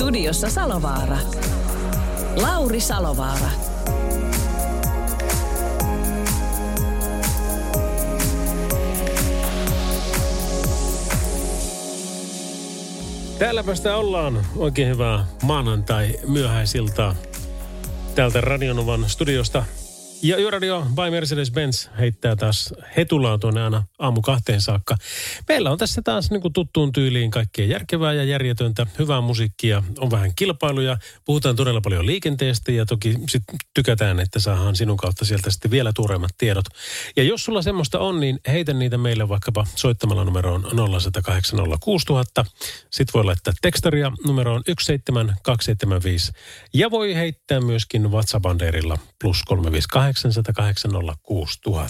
Studiossa Salovaara. Lauri Salovaara. Täälläpä sitä ollaan. Oikein hyvää maanantai myöhäisiltaa täältä Radionovan studiosta. Ja Yöradio by Mercedes-Benz heittää taas hetulaa tuonne aina aamu kahteen saakka. Meillä on tässä taas niin kuin tuttuun tyyliin kaikkea järkevää ja järjetöntä, hyvää musiikkia, on vähän kilpailuja, puhutaan todella paljon liikenteestä ja toki sit tykätään, että saadaan sinun kautta sieltä sitten vielä tuoreimmat tiedot. Ja jos sulla semmoista on, niin heitä niitä meille vaikkapa soittamalla numeroon 0806000. Sitten voi laittaa tekstaria numeroon 17275 ja voi heittää myöskin WhatsApp-banderilla plus 358 000.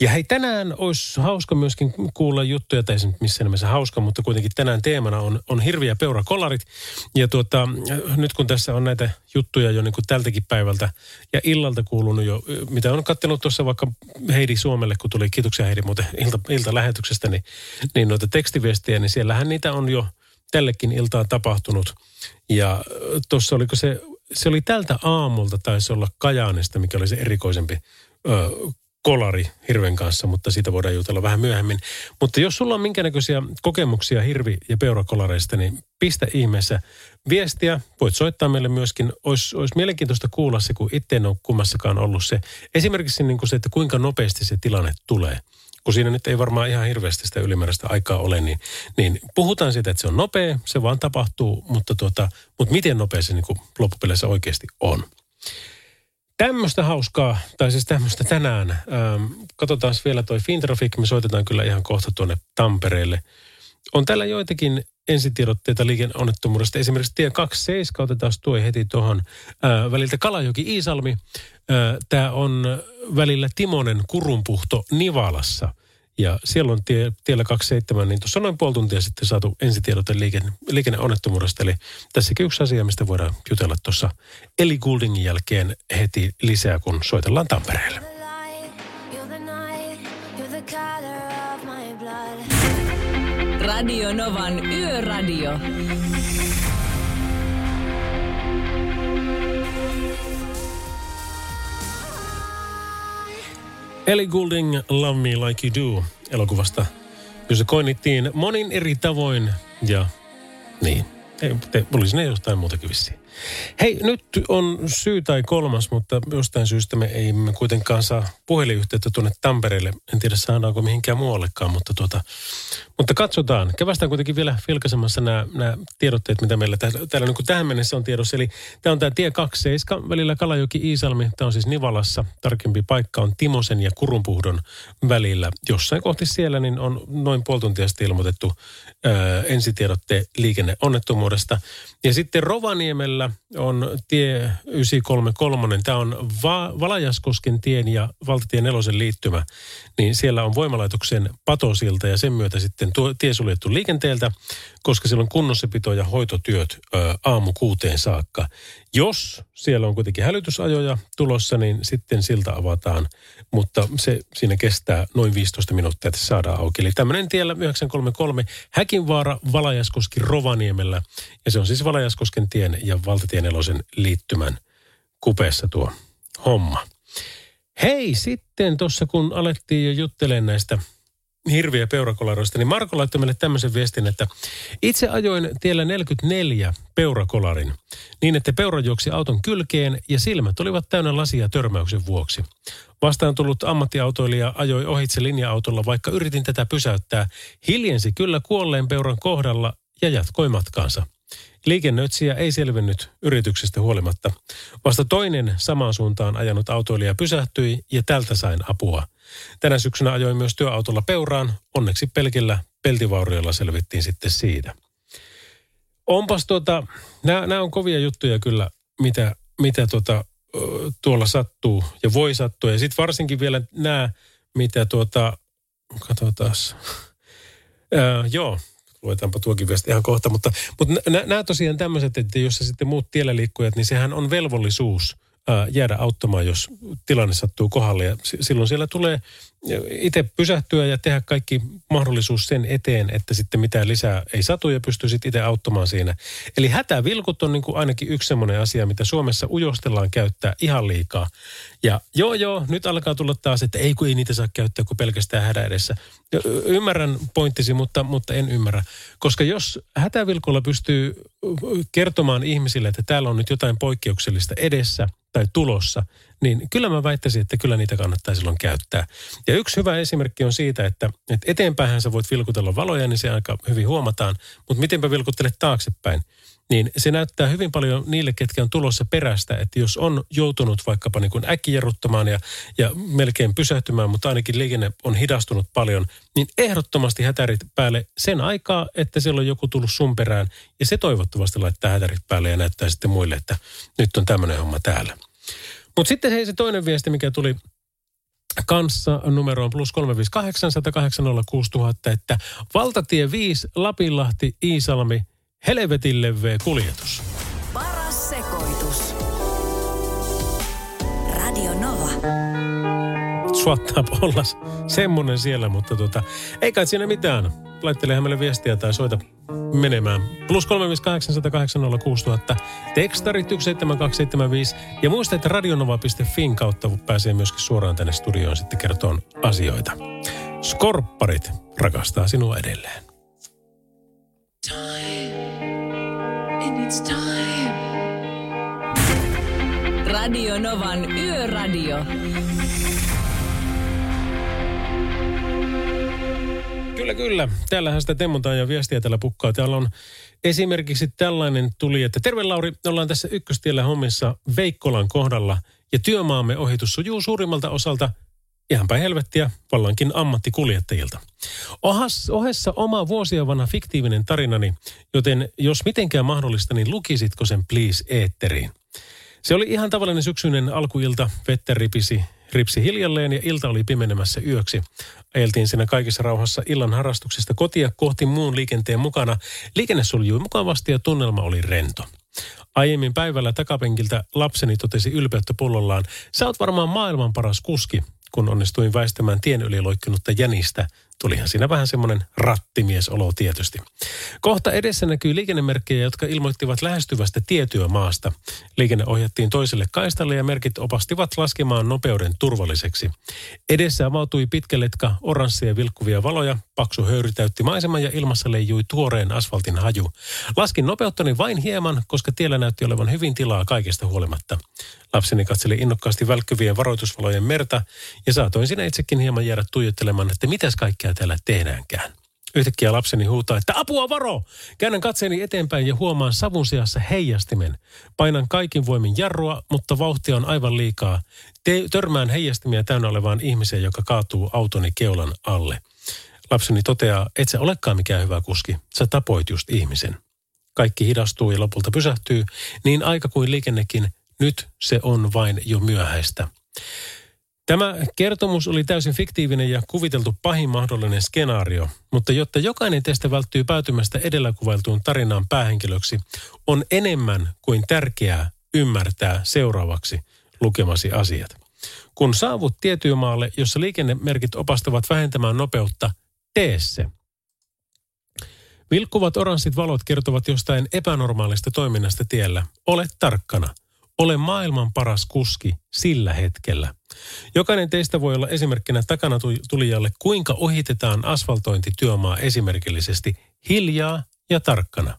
Ja hei, tänään olisi hauska myöskin kuulla juttuja, tai ei missään nimessä hauska, mutta kuitenkin tänään teemana on, on hirviä peurakolarit. Ja tuota, nyt kun tässä on näitä juttuja jo niin kuin tältäkin päivältä ja illalta kuulunut jo, mitä on katsellut tuossa vaikka Heidi Suomelle, kun tuli, kiitoksia Heidi muuten ilta, iltalähetyksestä, niin, niin noita tekstiviestejä, niin siellähän niitä on jo tällekin iltaan tapahtunut. Ja tuossa oliko se se oli tältä aamulta, taisi olla Kajaanista, mikä oli se erikoisempi ö, kolari hirven kanssa, mutta siitä voidaan jutella vähän myöhemmin. Mutta jos sulla on minkäännäköisiä kokemuksia hirvi- ja peurakolareista, niin pistä ihmeessä viestiä. Voit soittaa meille myöskin. Olisi, olisi mielenkiintoista kuulla se, kun itse en ole kummassakaan ollut se. Esimerkiksi niin kuin se, että kuinka nopeasti se tilanne tulee kun siinä nyt ei varmaan ihan hirveästi sitä ylimääräistä aikaa ole, niin, niin puhutaan siitä, että se on nopea, se vaan tapahtuu, mutta, tuota, mutta miten nopea se niin kuin loppupeleissä oikeasti on. Tämmöistä hauskaa, tai siis tämmöistä tänään. Ähm, katsotaan vielä toi Fintraffic, me soitetaan kyllä ihan kohta tuonne Tampereelle. On täällä joitakin ensitiedotteita liikenneonnettomuudesta. Esimerkiksi tie 27, otetaan tuo heti tuohon äh, väliltä Kalajoki-Iisalmi. Tämä on välillä Timonen Kurunpuhto Nivalassa. Ja siellä on tie, tiellä 27, niin tuossa noin puoli tuntia sitten saatu ensitiedote liikenne, liikenneonnettomuudesta. Eli tässäkin yksi asia, mistä voidaan jutella tuossa Eli Gouldingin jälkeen heti lisää, kun soitellaan Tampereelle. Radio Novan Yöradio. Ellie Goulding, Love Me Like You Do elokuvasta, jossa koinittiin monin eri tavoin ja niin, ei, te, olisi ne jostain muutakin vissiin. Hei, nyt on syy tai kolmas, mutta jostain syystä me ei me kuitenkaan saa puhelinyhteyttä tuonne Tampereelle. En tiedä saadaanko mihinkään muuallekaan, mutta, tuota, mutta katsotaan. Kevästään kuitenkin vielä vilkaisemassa nämä, nämä tiedotteet, mitä meillä täällä, täällä niin kuin tähän mennessä on tiedossa. Eli tämä on tämä tie 27 välillä Kalajoki-Iisalmi. Tämä on siis Nivalassa. Tarkempi paikka on Timosen ja Kurunpuhdon välillä. Jossain kohti siellä niin on noin puoli tuntia sitten ilmoitettu ää, ensitiedotte liikenneonnettomuudesta. Ja sitten Rovaniemellä on tie 933. Tämä on Va- Valajaskosken tien ja valtatien nelosen liittymä. Niin siellä on voimalaitoksen patosilta ja sen myötä sitten tuo tie suljettu liikenteeltä, koska siellä on kunnossapito ja hoitotyöt ö, aamu kuuteen saakka. Jos siellä on kuitenkin hälytysajoja tulossa, niin sitten silta avataan, mutta se siinä kestää noin 15 minuuttia, että se saadaan auki. Eli tämmöinen tiellä 933 Häkinvaara, Valajaskoski, Rovaniemellä. Ja se on siis Valajaskosken tien ja valtatien nelosen liittymän kupeessa tuo homma. Hei, sitten tuossa kun alettiin jo juttelemaan näistä hirviä peurakolaroista, niin Marko laittoi meille tämmöisen viestin, että itse ajoin tiellä 44 peurakolarin niin, että peura juoksi auton kylkeen ja silmät olivat täynnä lasia törmäyksen vuoksi. Vastaan tullut ammattiautoilija ajoi ohitse linja-autolla, vaikka yritin tätä pysäyttää. Hiljensi kyllä kuolleen peuran kohdalla ja jatkoi matkaansa. Liikennöitsijä ei selvinnyt yrityksestä huolimatta. Vasta toinen samaan suuntaan ajanut autoilija pysähtyi ja tältä sain apua. Tänä syksynä ajoin myös työautolla peuraan. Onneksi pelkillä peltivaurioilla selvittiin sitten siitä. onpas tuota, nämä on kovia juttuja kyllä, mitä, mitä tuota, tuolla sattuu ja voi sattua. Ja sitten varsinkin vielä nämä, mitä tuota, katsotaan, Ää, joo, luetaanpa tuokin viesti ihan kohta, mutta, mutta nämä tosiaan tämmöiset, että jos sitten muut tiellä liikkujat, niin sehän on velvollisuus jäädä auttamaan, jos tilanne sattuu kohdalle. Ja silloin siellä tulee itse pysähtyä ja tehdä kaikki mahdollisuus sen eteen, että sitten mitään lisää ei satu ja pystyy sitten itse auttamaan siinä. Eli hätävilkut on niin kuin ainakin yksi semmoinen asia, mitä Suomessa ujostellaan käyttää ihan liikaa. Ja joo joo, nyt alkaa tulla taas, että ei kun ei niitä saa käyttää kuin pelkästään hädä edessä. Ymmärrän pointtisi, mutta, mutta en ymmärrä. Koska jos hätävilkulla pystyy kertomaan ihmisille, että täällä on nyt jotain poikkeuksellista edessä tai tulossa, niin kyllä mä väittäisin, että kyllä niitä kannattaa silloin käyttää. Ja yksi hyvä esimerkki on siitä, että, että eteenpäin sä voit vilkutella valoja, niin se aika hyvin huomataan, mutta mitenpä vilkuttelet taaksepäin niin se näyttää hyvin paljon niille, ketkä on tulossa perästä, että jos on joutunut vaikkapa niin kuin äkkijarruttamaan ja, ja melkein pysähtymään, mutta ainakin liikenne on hidastunut paljon, niin ehdottomasti hätärit päälle sen aikaa, että siellä on joku tullut sun perään ja se toivottavasti laittaa hätärit päälle ja näyttää sitten muille, että nyt on tämmöinen homma täällä. Mutta sitten hei se toinen viesti, mikä tuli kanssa numeroon plus 358 että valtatie 5 Lapinlahti Iisalmi helvetin leveä kuljetus. Paras sekoitus. Radio Nova. Suottaa olla semmonen siellä, mutta tota, ei kai siinä mitään. Laittele meille viestiä tai soita menemään. Plus 358806000. Tekstarit 17275. Ja muista, että radionova.fin kautta pääsee myöskin suoraan tänne studioon sitten kertoon asioita. Skorpparit rakastaa sinua edelleen. It's time. Radio Novan Yöradio. Kyllä, kyllä. Täällähän sitä temmontaa ja viestiä täällä pukkaa. Täällä on esimerkiksi tällainen tuli, että terve Lauri, ollaan tässä ykköstiellä hommissa Veikkolan kohdalla ja työmaamme ohitus sujuu suurimmalta osalta ihan päin helvettiä vallankin ammattikuljettajilta. Ohas, ohessa oma vuosia vanha fiktiivinen tarinani, joten jos mitenkään mahdollista, niin lukisitko sen please eetteriin? Se oli ihan tavallinen syksyinen alkuilta, vettä ripisi, ripsi hiljalleen ja ilta oli pimenemässä yöksi. Ajeltiin siinä kaikissa rauhassa illan harrastuksesta kotia kohti muun liikenteen mukana. Liikenne suljui mukavasti ja tunnelma oli rento. Aiemmin päivällä takapenkiltä lapseni totesi ylpeyttä pullollaan, sä oot varmaan maailman paras kuski, kun onnistuin väistämään tien yli loikkunutta jänistä Tulihan siinä vähän semmoinen rattimiesolo tietysti. Kohta edessä näkyy liikennemerkkejä, jotka ilmoittivat lähestyvästä tietyömaasta. Liikenne ohjattiin toiselle kaistalle ja merkit opastivat laskemaan nopeuden turvalliseksi. Edessä avautui pitkä letka oransseja vilkkuvia valoja, paksu höyry täytti maiseman ja ilmassa leijui tuoreen asfaltin haju. Laskin nopeuttani vain hieman, koska tiellä näytti olevan hyvin tilaa kaikesta huolimatta. Lapseni katseli innokkaasti välkkyvien varoitusvalojen merta ja saatoin sinä itsekin hieman jäädä tuijottelemaan, että mitäs kaikkea täällä tehdäänkään. Yhtäkkiä lapseni huutaa, että apua varo! Käännän katseeni eteenpäin ja huomaan savun seassa heijastimen. Painan kaikin voimin jarrua, mutta vauhtia on aivan liikaa. Te- törmään heijastimia täynnä olevaan ihmiseen, joka kaatuu autoni keulan alle. Lapseni toteaa, et sä olekaan mikään hyvä kuski. Sä tapoit just ihmisen. Kaikki hidastuu ja lopulta pysähtyy, niin aika kuin liikennekin nyt se on vain jo myöhäistä. Tämä kertomus oli täysin fiktiivinen ja kuviteltu pahin mahdollinen skenaario, mutta jotta jokainen teistä välttyy päätymästä edellä kuvailtuun tarinaan päähenkilöksi, on enemmän kuin tärkeää ymmärtää seuraavaksi lukemasi asiat. Kun saavut tietyömaalle, jossa liikennemerkit opastavat vähentämään nopeutta, tee se. Vilkkuvat oranssit valot kertovat jostain epänormaalista toiminnasta tiellä. Ole tarkkana. Ole maailman paras kuski sillä hetkellä. Jokainen teistä voi olla esimerkkinä takana tulijalle, kuinka ohitetaan asfaltointityömaa esimerkillisesti hiljaa ja tarkkana.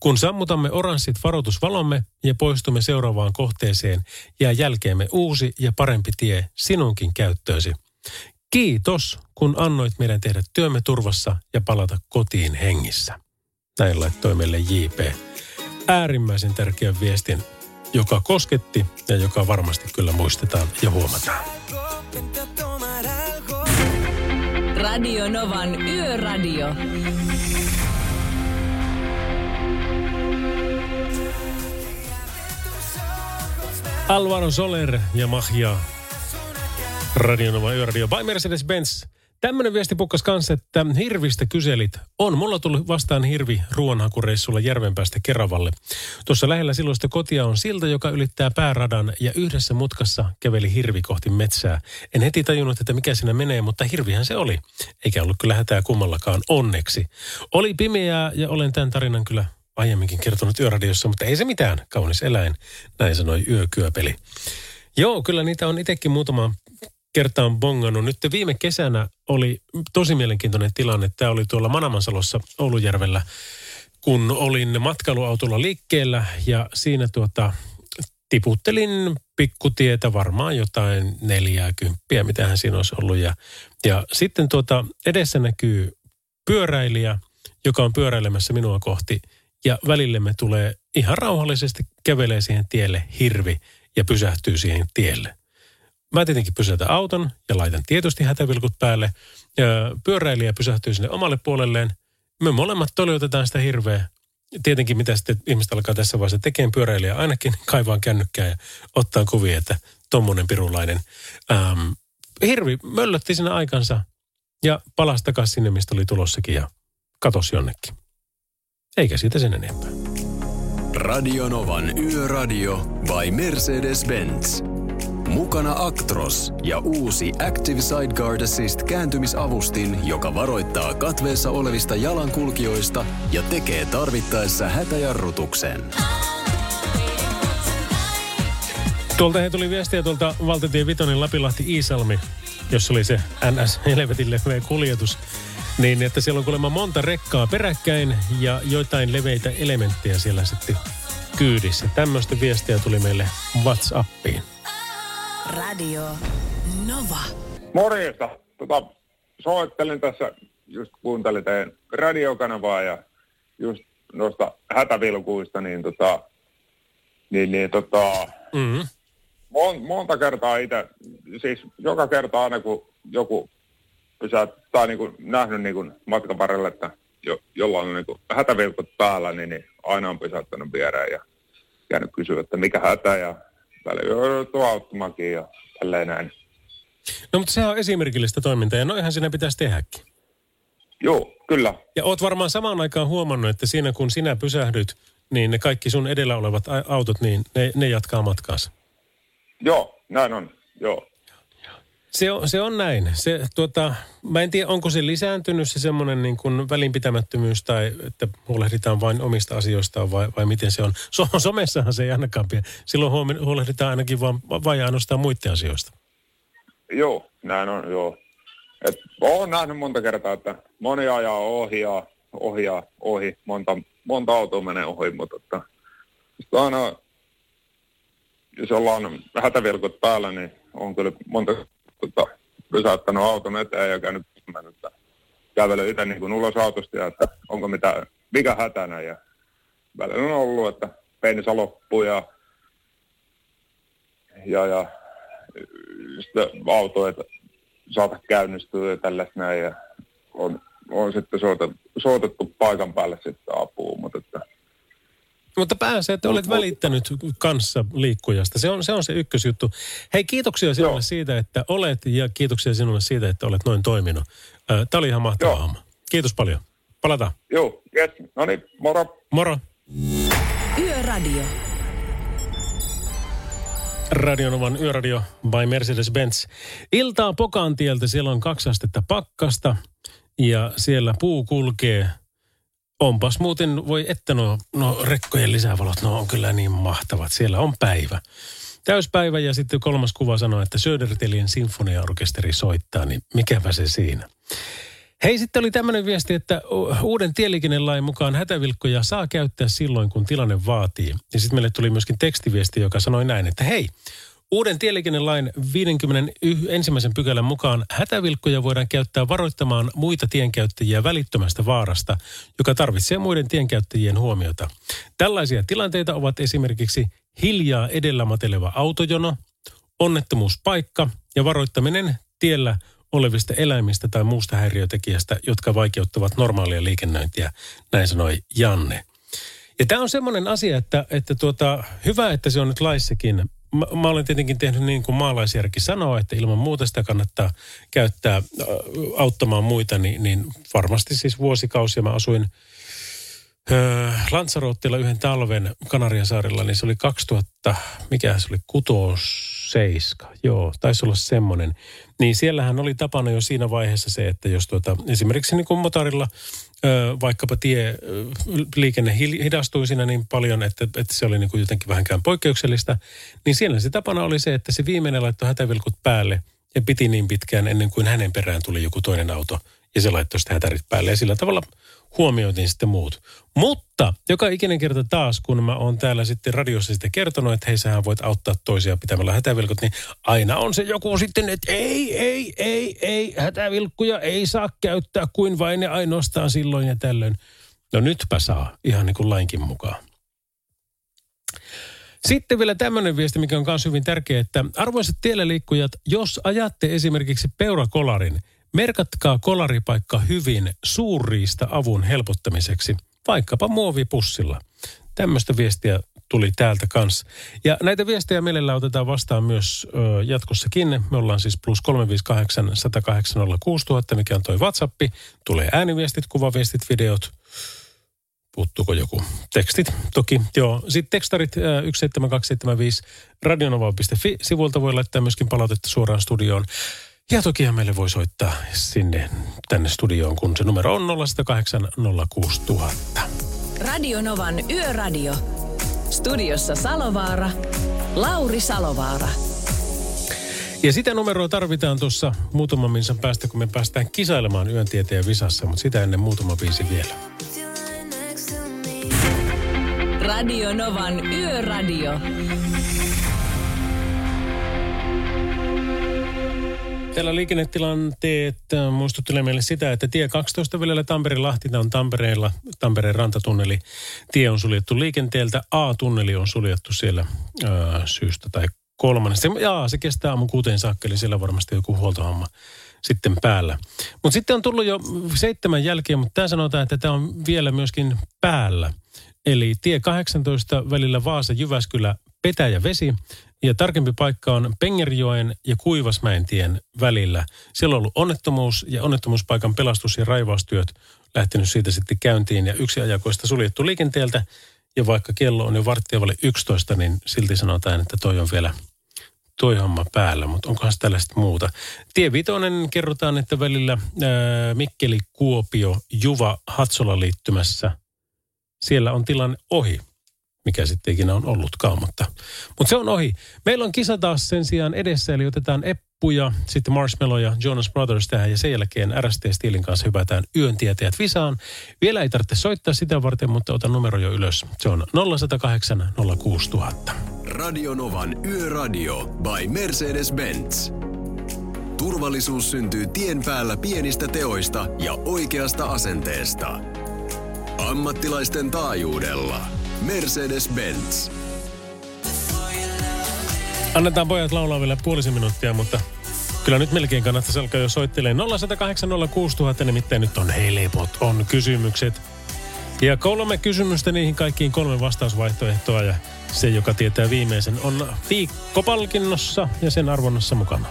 Kun sammutamme oranssit varoitusvalomme ja poistumme seuraavaan kohteeseen, jää jälkeemme uusi ja parempi tie sinunkin käyttöösi. Kiitos, kun annoit meidän tehdä työmme turvassa ja palata kotiin hengissä. Näin laittoi meille JP. Äärimmäisen tärkeän viestin joka kosketti ja joka varmasti kyllä muistetaan ja huomataan. Radio Novan Yöradio. Alvaro Soler ja Mahia. Radio Nova Yöradio by Mercedes-Benz. Tämmöinen viesti pukkas kanssa, että hirvistä kyselit. On, mulla tuli vastaan hirvi ruoanhakureissulla Järvenpäästä Keravalle. Tuossa lähellä silloista kotia on silta, joka ylittää pääradan ja yhdessä mutkassa käveli hirvi kohti metsää. En heti tajunnut, että mikä siinä menee, mutta hirvihän se oli. Eikä ollut kyllä hätää kummallakaan onneksi. Oli pimeää ja olen tämän tarinan kyllä aiemminkin kertonut yöradiossa, mutta ei se mitään, kaunis eläin, näin sanoi yökyöpeli. Joo, kyllä niitä on itsekin muutama kertaan bongannut. Nyt viime kesänä oli tosi mielenkiintoinen tilanne. Tämä oli tuolla Manamansalossa Oulujärvellä, kun olin matkailuautolla liikkeellä ja siinä tuota, tiputtelin pikkutietä varmaan jotain neljää kymppiä, mitähän siinä olisi ollut. Ja, ja sitten tuota, edessä näkyy pyöräilijä, joka on pyöräilemässä minua kohti – ja välillemme tulee ihan rauhallisesti kävelee siihen tielle hirvi ja pysähtyy siihen tielle. Mä tietenkin pysäytän auton ja laitan tietysti hätävilkut päälle. Ja pyöräilijä pysähtyy sinne omalle puolelleen. Me molemmat toljotetaan sitä hirveä. Tietenkin mitä sitten ihmiset alkaa tässä vaiheessa tekemään pyöräilijä ainakin kaivaa kännykkää ja ottaa kuvia, että tommonen pirulainen. Ähm, hirvi möllötti siinä aikansa ja palasi takaisin sinne, mistä oli tulossakin ja katosi jonnekin. Eikä siitä sen enempää. Radionovan Yöradio by Mercedes-Benz. Mukana Actros ja uusi Active Sideguard Assist kääntymisavustin, joka varoittaa katveessa olevista jalankulkijoista ja tekee tarvittaessa hätäjarrutuksen. Tuolta he tuli viestiä tuolta Valtatie Vitonin Lapilahti Iisalmi, jossa oli se NS Helvetin kuljetus. Niin, että siellä on kuulemma monta rekkaa peräkkäin ja joitain leveitä elementtejä siellä sitten kyydissä. Tämmöistä viestiä tuli meille WhatsAppiin. Radio Nova. Morjesta. Tota, soittelin tässä, just kuuntelin teidän radiokanavaa ja just noista hätävilkuista, niin tota, niin, niin tota, mm-hmm. mon, monta kertaa itse, siis joka kerta aina kun joku sä tai niin kuin nähnyt niin kuin matkan varrella, että jo, jolla on niin kuin hätävilkut päällä, niin, niin aina on pysäyttänyt viereen ja jäänyt kysyä, että mikä hätä ja välillä joutuu auttamaankin ja tälleen näin. No mutta sehän on esimerkillistä toimintaa ja noihän sinä pitäisi tehdäkin. Joo, kyllä. Ja oot varmaan samaan aikaan huomannut, että siinä kun sinä pysähdyt, niin ne kaikki sun edellä olevat autot, niin ne, ne jatkaa matkaansa. Joo, näin on. Joo. Se on, se on näin. Se, tuota, mä en tiedä, onko se lisääntynyt se semmoinen niin kuin välinpitämättömyys tai että huolehditaan vain omista asioistaan vai, vai miten se on. So, somessahan se ei ainakaan pidä. Silloin huolehditaan ainakin vain vai ainoastaan muiden asioista. Joo, näin on, joo. Et olen nähnyt monta kertaa, että moni ajaa ohi ja ohi ja ohi. Monta, monta autoa menee ohi, mutta että, aina, jos ollaan hätävilkut päällä, niin on kyllä monta tota, pysäyttänyt auton eteen ja käynyt että kävely itse niin kuin ulos autosta ja että onko mitä, mikä hätänä. Ja välillä on ollut, että pensa loppuu ja, ja, ja sitten auto ei saata käynnistyä ja tällaista näin. Ja on, on sitten soitettu, soitettu paikan päälle sitten apua, mutta että mutta pääsee, että olet välittänyt kanssa liikkujasta. Se on se, on se ykkösjuttu. Hei, kiitoksia sinulle Joo. siitä, että olet ja kiitoksia sinulle siitä, että olet noin toiminut. Tämä oli ihan mahtava Joo. Kiitos paljon. Palataan. Joo, yes. no niin, moro. Moro. Yöradio. Radionovan Yöradio by Mercedes-Benz. Iltaa Pokantieltä, siellä on kaksi astetta pakkasta ja siellä puu kulkee Onpas muuten, voi että no, no rekkojen lisävalot, no on kyllä niin mahtavat. Siellä on päivä. Täyspäivä ja sitten kolmas kuva sanoo, että Södertelien sinfoniaorkesteri soittaa, niin mikäpä se siinä. Hei, sitten oli tämmöinen viesti, että uuden tieliikennelain mukaan hätävilkkoja saa käyttää silloin, kun tilanne vaatii. Ja sitten meille tuli myöskin tekstiviesti, joka sanoi näin, että hei, Uuden tieliikennelain 51. pykälän mukaan hätävilkkoja voidaan käyttää varoittamaan muita tienkäyttäjiä välittömästä vaarasta, joka tarvitsee muiden tienkäyttäjien huomiota. Tällaisia tilanteita ovat esimerkiksi hiljaa edellä mateleva autojono, onnettomuuspaikka ja varoittaminen tiellä olevista eläimistä tai muusta häiriötekijästä, jotka vaikeuttavat normaalia liikennöintiä, näin sanoi Janne. Ja tämä on semmoinen asia, että, että tuota, hyvä, että se on nyt laissakin mä, mä olen tietenkin tehnyt niin kuin maalaisjärki sanoo, että ilman muuta sitä kannattaa käyttää äh, auttamaan muita, niin, niin varmasti siis vuosikausia mä asuin Lanzarottilla yhden talven Kanarian saarilla, niin se oli 2000, mikä se oli, kutoseiska, joo, taisi olla semmoinen. Niin siellähän oli tapana jo siinä vaiheessa se, että jos tuota, esimerkiksi niin kuin motorilla ö, vaikkapa tie, liikenne hidastui siinä niin paljon, että, että se oli niin kuin jotenkin vähänkään poikkeuksellista, niin siellä se tapana oli se, että se viimeinen laittoi hätävilkut päälle ja piti niin pitkään ennen kuin hänen perään tuli joku toinen auto ja se laittoi sitä hätärit päälle. Ja sillä tavalla huomioitiin sitten muut. Mutta joka ikinen kerta taas, kun mä oon täällä sitten radiossa sitten kertonut, että hei sähän voit auttaa toisia pitämällä hätävilkut, niin aina on se joku sitten, että ei, ei, ei, ei, hätävilkkuja ei saa käyttää kuin vain ja ainoastaan silloin ja tällöin. No nytpä saa, ihan niin kuin lainkin mukaan. Sitten vielä tämmöinen viesti, mikä on myös hyvin tärkeä, että arvoisat tielläliikkujat, jos ajatte esimerkiksi peurakolarin, merkatkaa kolaripaikka hyvin suurriista avun helpottamiseksi, vaikkapa muovipussilla. Tämmöistä viestiä tuli täältä kanssa. Ja näitä viestejä mielellä otetaan vastaan myös ö, jatkossakin. Me ollaan siis plus 358 108 6000, mikä on toi WhatsApp. Tulee ääniviestit, kuvaviestit, videot. Puuttuuko joku? Tekstit, toki. Joo. Sitten tekstarit ö, 17275 radionova.fi. Sivulta voi laittaa myöskin palautetta suoraan studioon. Ja toki meille voi soittaa sinne tänne studioon, kun se numero on 0108 06000. Radio Novan Yöradio. Studiossa Salovaara. Lauri Salovaara. Ja sitä numeroa tarvitaan tuossa muutaman minsan päästä, kun me päästään kisailemaan yön tieteen visassa, mutta sitä ennen muutama biisi vielä. Radio Novan Yöradio. Täällä liikennetilanteet äh, muistuttelee meille sitä, että tie 12 välillä Tampere-Lahti on Tampereella, Tampereen rantatunneli. Tie on suljettu liikenteeltä, A-tunneli on suljettu siellä ää, äh, syystä tai kolmannesta. Jaa, se kestää aamun kuuteen saakka, eli siellä varmasti joku huoltohomma sitten päällä. Mutta sitten on tullut jo seitsemän jälkeen, mutta tämä sanotaan, että tämä on vielä myöskin päällä. Eli tie 18 välillä Vaasa-Jyväskylä Petäjä Vesi ja tarkempi paikka on Pengerjoen ja Kuivasmäen tien välillä. Siellä on ollut onnettomuus ja onnettomuuspaikan pelastus- ja raivaustyöt lähtenyt siitä sitten käyntiin ja yksi ajakoista suljettu liikenteeltä. Ja vaikka kello on jo varttia 11, niin silti sanotaan, että toi on vielä toi homma päällä, mutta onkohan tällaista muuta. Tie Vitoinen kerrotaan, että välillä ää, Mikkeli, Kuopio, Juva, Hatsola liittymässä. Siellä on tilanne ohi mikä sitten ikinä on ollutkaan, mutta, mutta se on ohi. Meillä on kisa taas sen sijaan edessä, eli otetaan Eppuja, sitten Marshmallow ja Jonas Brothers tähän, ja sen jälkeen RST Steelin kanssa hypätään yön tietäjät visaan. Vielä ei tarvitse soittaa sitä varten, mutta otan numero jo ylös. Se on 0108 06000. Radio Novan Yöradio by Mercedes-Benz. Turvallisuus syntyy tien päällä pienistä teoista ja oikeasta asenteesta. Ammattilaisten taajuudella – Mercedes-Benz. Annetaan pojat laulaa vielä puolisen minuuttia, mutta kyllä nyt melkein kannattaisi alkaa jo soittelemaan. 0806000 nimittäin nyt on helpot, on kysymykset. Ja kolme kysymystä niihin kaikkiin kolme vastausvaihtoehtoa ja se, joka tietää viimeisen, on viikkopalkinnossa ja sen arvonnassa mukana.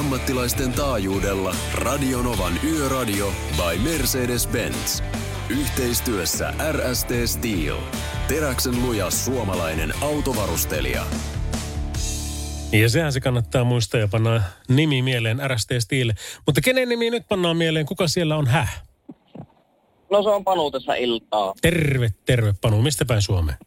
Ammattilaisten taajuudella Radionovan Yöradio by Mercedes-Benz. Yhteistyössä RST Steel. Teräksen luja suomalainen autovarustelija. Ja sehän se kannattaa muistaa ja panna nimi mieleen RST Steel. Mutta kenen nimi nyt pannaan mieleen? Kuka siellä on häh? No se on Panu tässä iltaa. Terve, terve Panu. Mistä päin Suomeen?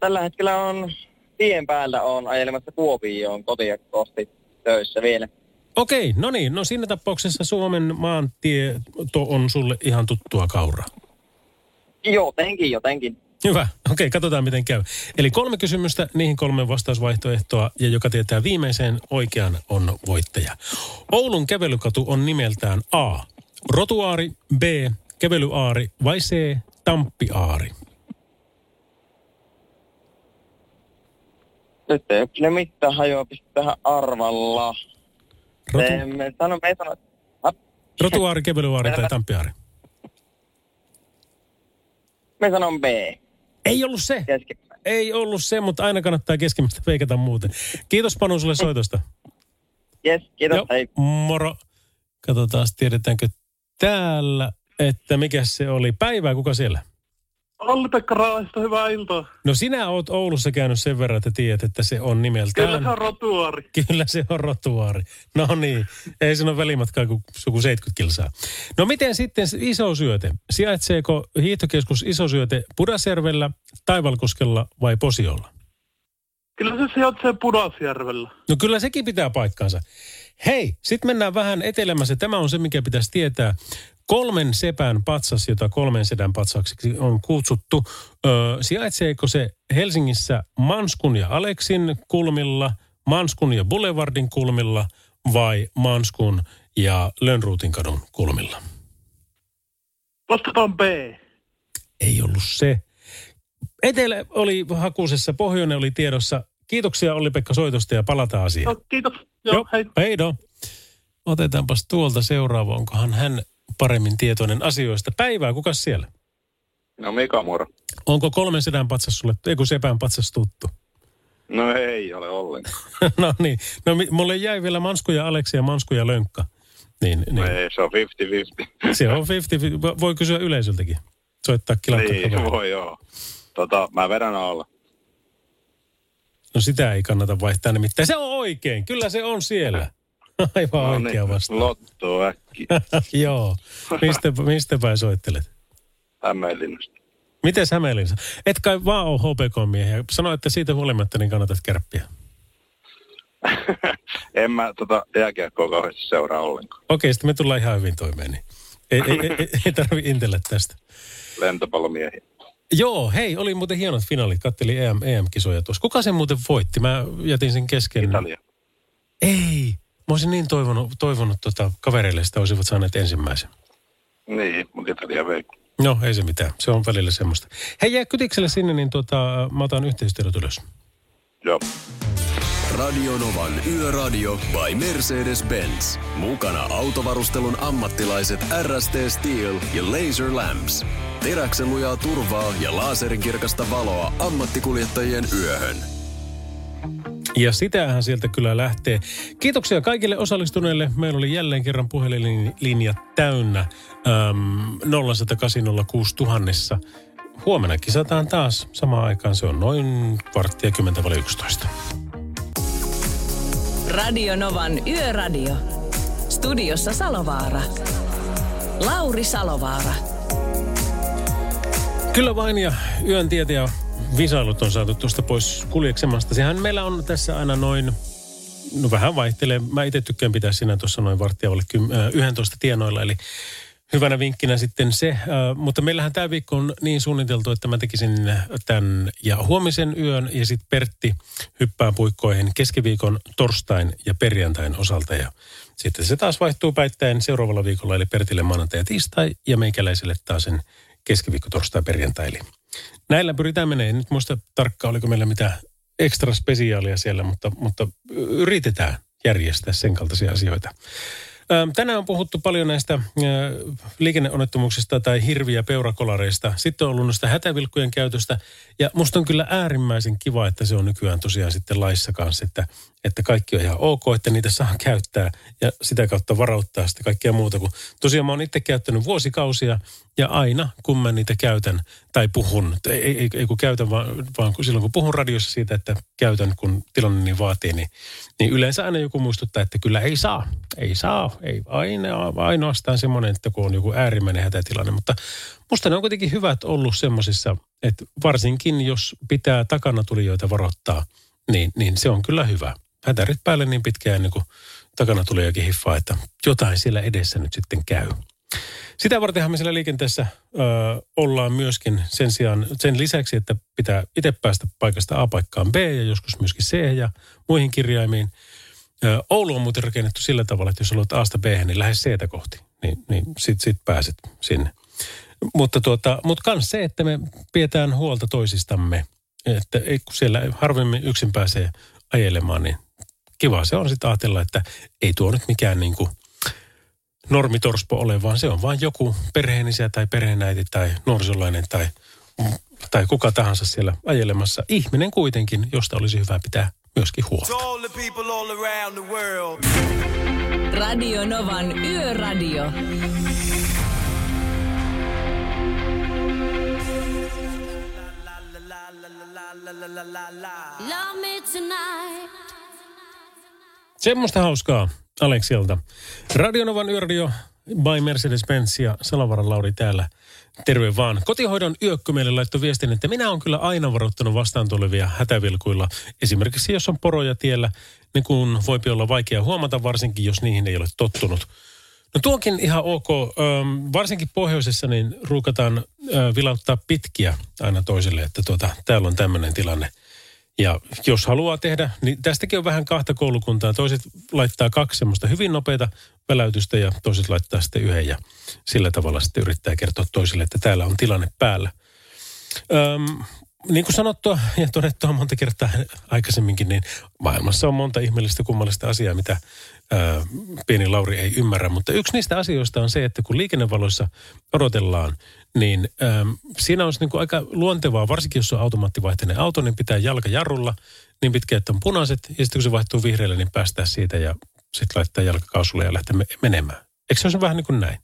tällä hetkellä on tien päällä on ajelemassa Kuopioon kotia kohti töissä vielä. Okei, no niin. No siinä tapauksessa Suomen maantie on sulle ihan tuttua kauraa. Jotenkin, jotenkin. Hyvä. Okei, katsotaan miten käy. Eli kolme kysymystä, niihin kolme vastausvaihtoehtoa, ja joka tietää viimeiseen oikean on voittaja. Oulun kävelykatu on nimeltään A. Rotuaari, B. Kävelyaari vai C. Tamppiaari? Nyt ei ole mitään hajoa tähän arvalla. Rotu... Me sano, me sano, Rotuaari, Kevelyvaari tai Tampiaari? Me sanon B. Ei ollut se. Keskimmäinen. Ei ollut se, mutta aina kannattaa keskimmäistä veikata muuten. Kiitos Panu sulle soitosta. Yes, kiitos. Joo, Hei. moro. Katsotaan, tiedetäänkö täällä, että mikä se oli. Päivää, kuka siellä? Olli-Pekka Raahista, hyvää iltaa. No sinä oot Oulussa käynyt sen verran, että tiedät, että se on nimeltään. Kyllä se on rotuari. Kyllä se on rotuaari. No niin, ei se ole välimatkaa kuin suku 70 kilsaa. No miten sitten iso syöte? Sijaitseeko hiihtokeskus iso syöte Pudasjärvellä, Taivalkoskella vai Posiolla? Kyllä se sijaitsee Pudasjärvellä. No kyllä sekin pitää paikkaansa. Hei, sitten mennään vähän etelämässä. Tämä on se, mikä pitäisi tietää. Kolmen sepän patsas, jota kolmen sedän patsaksi on kutsuttu. Öö, sijaitseeko se Helsingissä Manskun ja Aleksin kulmilla, Manskun ja Boulevardin kulmilla vai Manskun ja Lönnruutin kadun kulmilla? Vastataan B. Ei ollut se. Etelä oli hakusessa, pohjoinen oli tiedossa. Kiitoksia Olli-Pekka soitosta ja palataan asiaan. No, kiitos. Joo, Joo hei. Heido. Otetaanpas tuolta seuraava, onkohan hän paremmin tietoinen asioista. Päivää, kuka siellä? No Mika Moro. Onko kolmen sedän patsas sulle, ei kun sepän patsas tuttu? No ei ole ollenkaan. no niin, no mulle jäi vielä Mansku ja Aleksi ja Mansku ja Lönkka. Niin, niin. Ei, se on 50-50. Se on 50, voi kysyä yleisöltäkin. Soittaa kilakka niin, voi joo. Tota, mä vedän alla. No sitä ei kannata vaihtaa nimittäin. Se on oikein, kyllä se on siellä. Aivan No oikea niin, vastaus. Lotto äkki. Joo. Mistä, mistä päin soittelet? Hämeenlinnasta. Miten Hämeenlinna? Et kai vaan ole HPK-miehiä. Sano, että siitä huolimatta niin kannatat kärppiä. en mä tota jääkiekkoa kauheasti seuraa ollenkaan. Okei, sitten me tullaan ihan hyvin toimeen. Niin. Ei, ei, ei, ei tarvi intellä tästä. Lentopallomiehiä. Joo, hei, oli muuten hienot finaalit. Kattelin EM, EM-kisoja tuossa. Kuka sen muuten voitti? Mä jätin sen kesken. Italia. Ei. Mä olisin niin toivonut, toivonut tota, kavereille, että olisivat saaneet ensimmäisen. Niin, mutta Italia vei. No, ei se mitään. Se on välillä semmoista. Hei, jää kytikselle sinne, niin tota, mä otan yhteystiedot ylös. Joo. Radio Novan Yöradio by Mercedes-Benz. Mukana autovarustelun ammattilaiset RST Steel ja Laser Lamps. Teräksen lujaa turvaa ja laserin kirkasta valoa ammattikuljettajien yöhön. Ja sitähän sieltä kyllä lähtee. Kiitoksia kaikille osallistuneille. Meillä oli jälleen kerran puhelinlinja täynnä äm, 0806000. Huomenna kisataan taas samaan aikaan. Se on noin varttia 10 vai 11. Radio Novan Yöradio. Studiossa Salovaara. Lauri Salovaara. Kyllä vain ja yön tietä ja visailut on saatu tuosta pois kuljeksemasta. Sehän meillä on tässä aina noin, no vähän vaihtelee. Mä itse tykkään pitää siinä tuossa noin varttia alle 11 tienoilla, eli hyvänä vinkkinä sitten se. Äh, mutta meillähän tämä viikko on niin suunniteltu, että mä tekisin tämän ja huomisen yön ja sitten Pertti hyppää puikkoihin keskiviikon torstain ja perjantain osalta ja sitten se taas vaihtuu päittäin seuraavalla viikolla, eli Pertille maanantai ja tiistai ja meikäläiselle taas sen keskiviikko, torstai, perjantai. Eli näillä pyritään menee. Nyt muista tarkkaan, oliko meillä mitään ekstra spesiaalia siellä, mutta, mutta yritetään järjestää sen kaltaisia asioita. Tänään on puhuttu paljon näistä liikenneonnettomuuksista tai hirviä peurakolareista. Sitten on ollut noista hätävilkkujen käytöstä. Ja musta on kyllä äärimmäisen kiva, että se on nykyään tosiaan sitten laissa kanssa, että, että kaikki on ihan ok, että niitä saa käyttää ja sitä kautta varauttaa sitten kaikkea muuta. Kun tosiaan mä oon itse käyttänyt vuosikausia ja aina kun mä niitä käytän tai puhun, ei, ei, ei kun käytän vaan, vaan kun silloin kun puhun radiossa siitä, että käytän kun tilanne niin vaatii, niin, niin yleensä aina joku muistuttaa, että kyllä ei saa, ei saa, ei aina, ainoastaan semmoinen, että kun on joku äärimmäinen hätätilanne, mutta musta ne on kuitenkin hyvät ollut semmoisissa, että varsinkin jos pitää takana tulijoita varoittaa, niin, niin se on kyllä hyvä. Hätärit päälle niin pitkään ennen kuin takana tulijoikin hiffaa, että jotain siellä edessä nyt sitten käy. Sitä vartenhan me siellä liikenteessä ö, ollaan myöskin sen sijaan, sen lisäksi, että pitää itse päästä paikasta A paikkaan B ja joskus myöskin C ja muihin kirjaimiin. Ö, Oulu on muuten rakennettu sillä tavalla, että jos haluat Asta B, niin lähde C kohti, niin, niin sit, sit pääset sinne. Mutta tuota, mut kans se, että me pidetään huolta toisistamme, että kun siellä harvemmin yksin pääsee ajelemaan, niin kiva se on sitten ajatella, että ei tuo nyt mikään niin kuin normitorspo ole, vaan se on vain joku perheenisä tai perheenäiti tai nuorisolainen tai tai kuka tahansa siellä ajelemassa. Ihminen kuitenkin, josta olisi hyvä pitää myöskin huolta. Radio Novan Yöradio. Love me tonight. Semmoista hauskaa Aleksilta. Radionovan yöradio by Mercedes-Benz ja Salavaran Lauri täällä. Terve vaan. Kotihoidon yökkö meille laittoi viestin, että minä olen kyllä aina varoittanut vastaan tulevia hätävilkuilla. Esimerkiksi jos on poroja tiellä, niin kun voipi olla vaikea huomata, varsinkin jos niihin ei ole tottunut. No tuokin ihan ok. varsinkin pohjoisessa niin ruukataan vilauttaa pitkiä aina toiselle, että tuota, täällä on tämmöinen tilanne. Ja jos haluaa tehdä, niin tästäkin on vähän kahta koulukuntaa. Toiset laittaa kaksi semmoista hyvin nopeita väläytystä ja toiset laittaa sitten yhden ja sillä tavalla sitten yrittää kertoa toisille, että täällä on tilanne päällä. Öm, niin kuin sanottua ja todettua monta kertaa aikaisemminkin, niin maailmassa on monta ihmeellistä kummallista asiaa, mitä ää, pieni Lauri ei ymmärrä. Mutta yksi niistä asioista on se, että kun liikennevaloissa odotellaan, niin ää, siinä on niin kuin aika luontevaa, varsinkin jos on automaattivaihteinen auto, niin pitää jalka jarrulla niin pitkä, että on punaiset. Ja sitten kun se vaihtuu vihreälle, niin päästää siitä ja sitten laittaa jalkakaasulle ja lähteä menemään. Eikö se ole vähän niin kuin näin?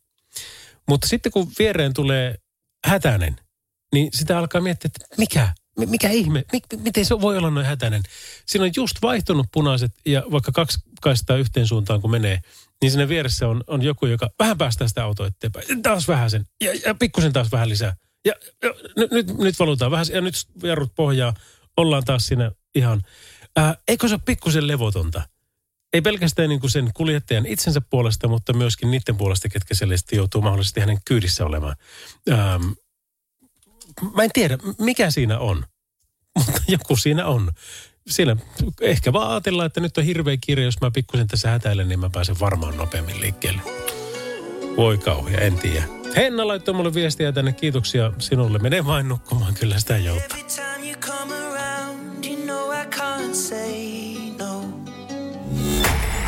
Mutta sitten kun viereen tulee hätäinen, niin sitä alkaa miettiä, että mikä, mikä ihme, mik, miten se voi olla noin hätäinen. Siinä on just vaihtunut punaiset ja vaikka kaksi kaistaa yhteen suuntaan kun menee, niin siinä vieressä on, on joku, joka vähän päästää sitä autoa eteenpäin. Taas vähän sen ja, ja pikkusen taas vähän lisää. Ja, ja nyt, nyt, nyt valutaan vähän ja nyt jarrut pohjaa. Ollaan taas siinä ihan. Ää, eikö se ole pikkusen levotonta? Ei pelkästään niin kuin sen kuljettajan itsensä puolesta, mutta myöskin niiden puolesta, ketkä siellä joutuu mahdollisesti hänen kyydissä olemaan. Ähm, mä en tiedä, mikä siinä on, mutta joku siinä on. Siinä ehkä vaan ajatellaan, että nyt on hirveä kirja, jos mä pikkusen tässä hätäilen, niin mä pääsen varmaan nopeammin liikkeelle. Voi kauhea, en tiedä. Henna laittoi mulle viestiä tänne, kiitoksia sinulle. Mene vain nukkumaan, kyllä sitä joutaa.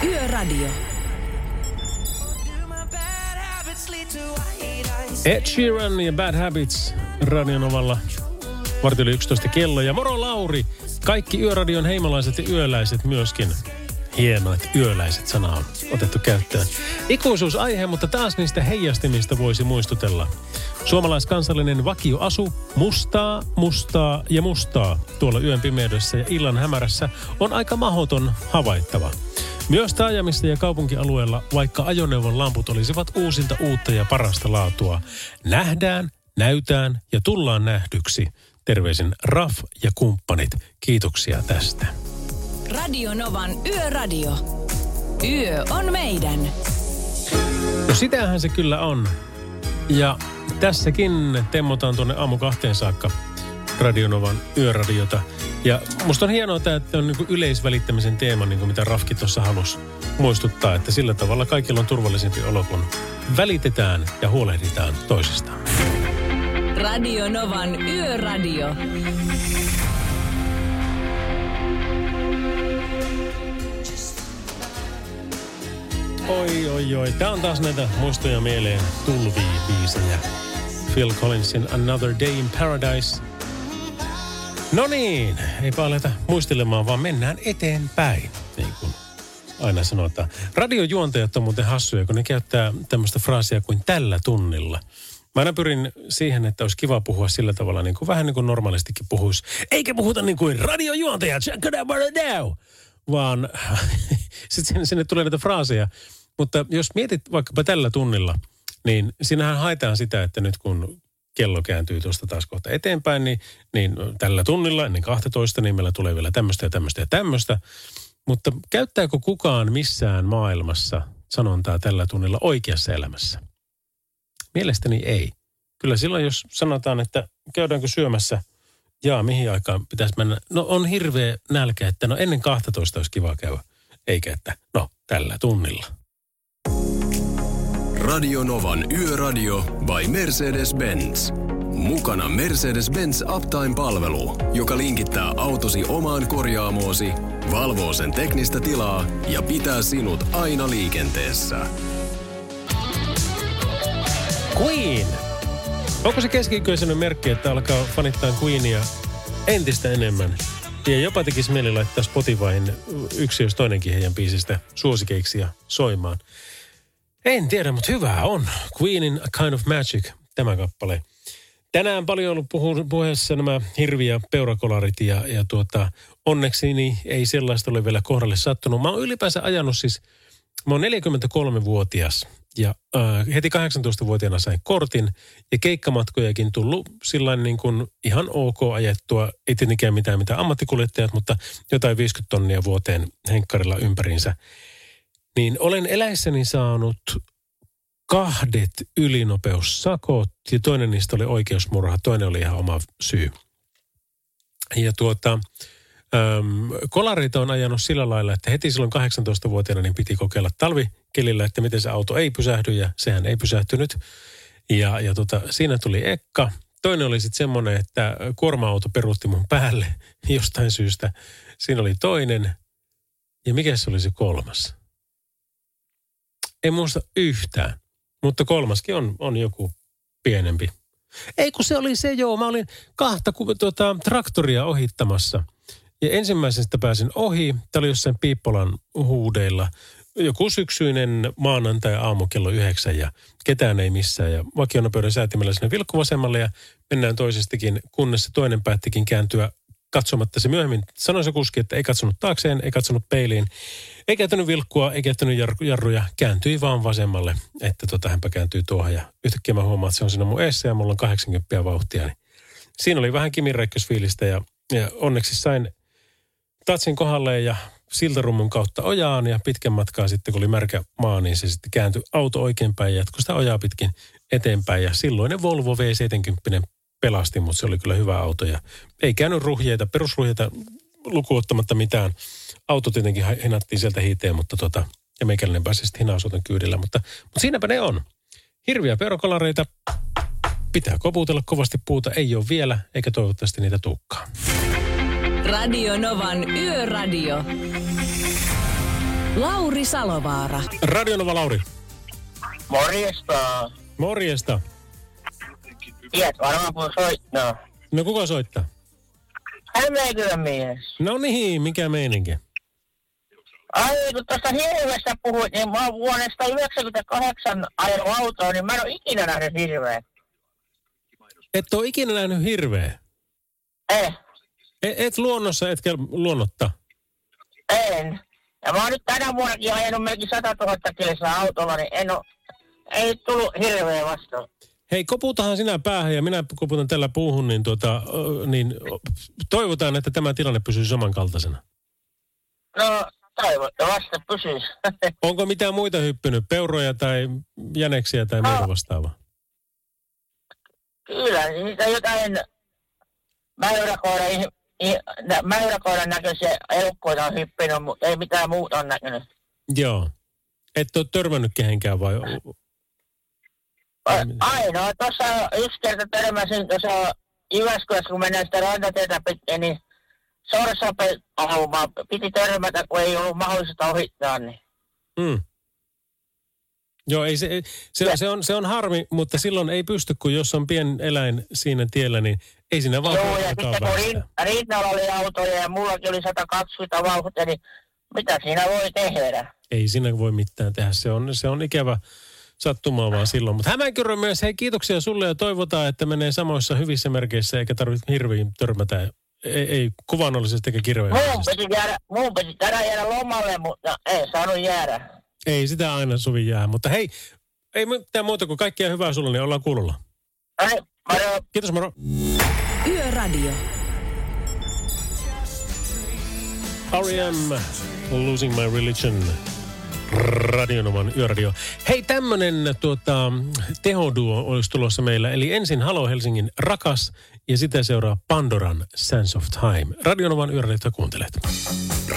Yöradio. Ed Sheeran ja Bad Habits Radionovalla vartili 11 kello. Ja moro Lauri, kaikki Yöradion heimolaiset ja yöläiset myöskin. Hienoa, että yöläiset sana on otettu käyttöön. Ikuisuusaihe, mutta taas niistä heijastimista voisi muistutella. Suomalaiskansallinen vakioasu, mustaa, mustaa ja mustaa tuolla yön pimeydessä ja illan hämärässä on aika mahoton havaittava. Myös taajamissa ja kaupunkialueella, vaikka ajoneuvon lamput olisivat uusinta uutta ja parasta laatua, nähdään, näytään ja tullaan nähdyksi. Terveisin Raf ja kumppanit. Kiitoksia tästä. Radio Novan Yöradio. Yö on meidän. No sitähän se kyllä on. Ja tässäkin temmotaan tuonne aamu kahteen saakka Radionovan yöradiota. Ja musta on hienoa, että on niin yleisvälittämisen teema, niin kuin mitä Rafki tuossa halusi muistuttaa, että sillä tavalla kaikilla on turvallisempi olo, kun välitetään ja huolehditaan toisistaan. Radio Novan Yöradio. Oi, oi, oi. Tää on taas näitä muistoja mieleen tulvii biisejä. Phil Collinsin Another Day in Paradise. No niin, eipä aleta muistelemaan, vaan mennään eteenpäin, niin kuin aina sanotaan. Radiojuontajat on muuten hassuja, kun ne käyttää tämmöistä fraasia kuin tällä tunnilla. Mä aina pyrin siihen, että olisi kiva puhua sillä tavalla, niin kuin vähän niin kuin normaalistikin puhuisi. Eikä puhuta niin kuin radiojuontajat, check it out, vaan sitten sinne, sinne tulee näitä fraaseja. Mutta jos mietit vaikkapa tällä tunnilla, niin siinähän haetaan sitä, että nyt kun kello kääntyy tuosta taas kohta eteenpäin, niin, niin tällä tunnilla ennen 12, niin meillä tulee vielä tämmöistä ja tämmöistä ja tämmöistä. Mutta käyttääkö kukaan missään maailmassa sanontaa tällä tunnilla oikeassa elämässä? Mielestäni ei. Kyllä silloin, jos sanotaan, että käydäänkö syömässä, jaa, mihin aikaan pitäisi mennä. No on hirveä nälkä, että no ennen 12 olisi kiva käydä. Eikä, että no tällä tunnilla. Radio Novan Yöradio by Mercedes-Benz. Mukana Mercedes-Benz Uptime-palvelu, joka linkittää autosi omaan korjaamoosi, valvoo sen teknistä tilaa ja pitää sinut aina liikenteessä. Queen. Onko se keski-ikäisen merkki, että alkaa fanittaa Queenia entistä enemmän? Ja jopa tekisi mieli laittaa Spotifyin yksi jos toinenkin heidän biisistä suosikeiksi ja soimaan. En tiedä, mutta hyvää on. Queenin A Kind of Magic, tämä kappale. Tänään paljon ollut puhu, puheessa nämä hirvi- ja peurakolarit ja, ja tuota, onneksi niin ei sellaista ole vielä kohdalle sattunut. Mä oon ylipäänsä ajanut siis, mä oon 43-vuotias ja äh, heti 18-vuotiaana sain kortin ja keikkamatkojakin tullut sillä niin kuin ihan ok ajettua. Ei tietenkään mitään mitä ammattikuljettajat, mutta jotain 50 tonnia vuoteen henkkarilla ympäriinsä. Niin olen eläissäni saanut kahdet ylinopeussakot ja toinen niistä oli oikeusmurha, toinen oli ihan oma syy. Ja tuota, äm, kolareita on ajanut sillä lailla, että heti silloin 18-vuotiaana niin piti kokeilla talvikelillä, että miten se auto ei pysähdy ja sehän ei pysähtynyt. Ja, ja tota, siinä tuli ekka. Toinen oli sitten semmoinen, että kuorma-auto peruutti mun päälle jostain syystä. Siinä oli toinen. Ja mikä se oli se kolmas? En muista yhtään. Mutta kolmaskin on, on joku pienempi. Ei kun se oli se joo, mä olin kahta ku, tota, traktoria ohittamassa. Ja ensimmäisestä pääsin ohi, tämä oli jossain Piippolan huudeilla. Joku syksyinen maanantai aamu kello yhdeksän ja ketään ei missään. Ja vakionopeuden säätimellä sinne vilkkuvasemmalle ja mennään toisestikin, kunnes se toinen päättikin kääntyä katsomatta. Se myöhemmin sanoi se kuski, että ei katsonut taakseen, ei katsonut peiliin. Ei käyttänyt vilkkua, ei käyttänyt jar- jarruja, kääntyi vaan vasemmalle, että tota, hänpä kääntyy tuohon. Ja yhtäkkiä mä huomaan, että se on siinä mun eessä ja mulla on 80 vauhtia. Niin siinä oli vähän kiminräikkösfiilistä ja, ja onneksi sain tatsin kohdalle ja siltarummun kautta ojaan ja pitkän matkaa sitten, kun oli märkä maa, niin se sitten kääntyi auto oikeinpäin ja jatkoi sitä ojaa pitkin eteenpäin. Ja silloinen Volvo V70 pelasti, mutta se oli kyllä hyvä auto ja ei käynyt ruhjeita, perusruhjeita lukuottamatta mitään. Auto tietenkin hinattiin sieltä hiiteen, mutta tota, ja meikäläinen pääsi sitten hinausoton kyydillä, mutta, mutta siinäpä ne on. Hirviä perokolareita, pitää koputella kovasti puuta, ei ole vielä, eikä toivottavasti niitä tuukkaa. Radio Novan Yöradio. Lauri Salovaara. Radionova Lauri. Morjesta. Morjesta. Tiedät varmaan kun soittaa. No kuka soittaa? Hämeenkylän mies. No niin, mikä meininki? Ai, kun tuosta hirveästä puhuit, niin mä oon vuodesta 98 ajanut autoa, niin mä en ole ikinä nähnyt hirveä. Et ole ikinä nähnyt hirveä? Eh, Et, et luonnossa, etkä luonnotta? en. Ja mä oon nyt tänä vuonnakin ajanut melkein 100 000 kilsaa autolla, niin en oo, ei tullut hirveä vastaan. Hei, koputahan sinä päähän ja minä koputan tällä puuhun, niin, tuota, niin toivotaan, että tämä tilanne pysyy samankaltaisena. No, toivottavasti pysyis. Onko mitään muita hyppynyt? Peuroja tai jäneksiä tai muuta vastaavaa? Kyllä, niitä jotain mäyräkoiran, mäyräkoiran näköisiä elukkoita on hyppinyt, mutta ei mitään muuta on näkynyt. Joo. Et ole törmännyt kehenkään vai? Ainoa, tuossa yksi kerta törmäsin tuossa Jyväskylässä, kun mennään sitä rantatietä pitkin, niin sorsapeaumaan piti törmätä, kun ei ollut mahdollista ohittaa. Niin. Mm. Joo, ei se, se, se, on, se on harmi, mutta silloin ei pysty, kun jos on pien eläin siinä tiellä, niin ei siinä vaan Joo, ja sitten kun rin, rinnalla oli autoja ja mullakin oli 120 vauhtia, niin mitä siinä voi tehdä? Ei siinä voi mitään tehdä. Se on, se on ikävä sattumaa vaan silloin. Mutta Hämeenkyrön myös, hei kiitoksia sulle ja toivotaan, että menee samoissa hyvissä merkeissä eikä tarvitse hirviin törmätä. Ei, ei kuvannollisesti eikä Muun kirjoimellisesti. piti, jäädä, muun piti tänään jäädä lomalle, mutta ei saanut jäädä. Ei sitä aina sovi jää. Mutta hei, ei mitään muuta kuin kaikkia hyvää sulle, niin ollaan kuulolla. Ai, moro. Kiitos moro. Yöradio. R.E.M. Losing My Religion. Radionoman yöradio. Hei, tämmönen tuota, tehoduo olisi tulossa meillä. Eli ensin Halo Helsingin Rakas ja sitä seuraa Pandoran Sense of Time. Radionovan yöradiota kuuntelet.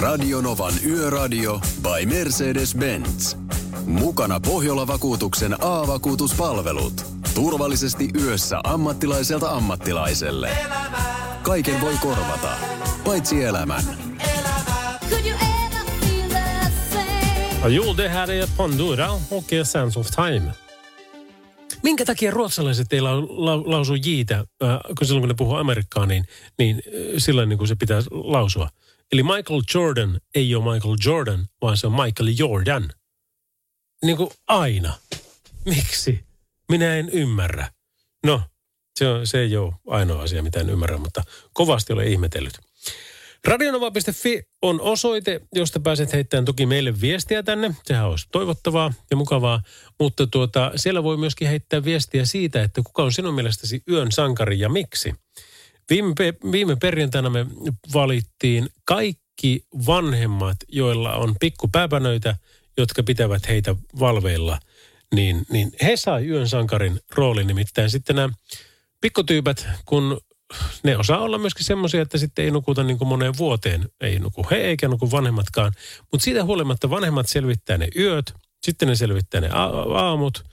Radionovan Yöradio by Mercedes-Benz. Mukana Pohjola-vakuutuksen A-vakuutuspalvelut. Turvallisesti yössä ammattilaiselta ammattilaiselle. Kaiken voi korvata, paitsi elämän. Could you jo, det här är Pandora och Sense of Time. Minkä takia ruotsalaiset ei lau, lau, lausu jiitä, äh, kun silloin kun ne puhuu amerikkaa, niin, niin äh, silloin niin kuin se pitää lausua. Eli Michael Jordan ei ole Michael Jordan, vaan se on Michael Jordan. Niin kuin aina. Miksi? Minä en ymmärrä. No, se, on, se ei ole ainoa asia, mitä en ymmärrä, mutta kovasti olen ihmetellyt. Radionova.fi on osoite, josta pääset heittämään toki meille viestiä tänne. Sehän olisi toivottavaa ja mukavaa. Mutta tuota, siellä voi myöskin heittää viestiä siitä, että kuka on sinun mielestäsi yön sankari ja miksi. Viime, viime perjantaina me valittiin kaikki vanhemmat, joilla on pikkupääpänöitä, jotka pitävät heitä valveilla. Niin, niin he sai yön sankarin roolin. Nimittäin sitten nämä pikkutyypät, kun ne osaa olla myöskin semmoisia, että sitten ei nukuta niin kuin moneen vuoteen. Ei nuku he eikä nuku vanhemmatkaan. Mutta siitä huolimatta vanhemmat selvittää ne yöt, sitten ne selvittää ne a- aamut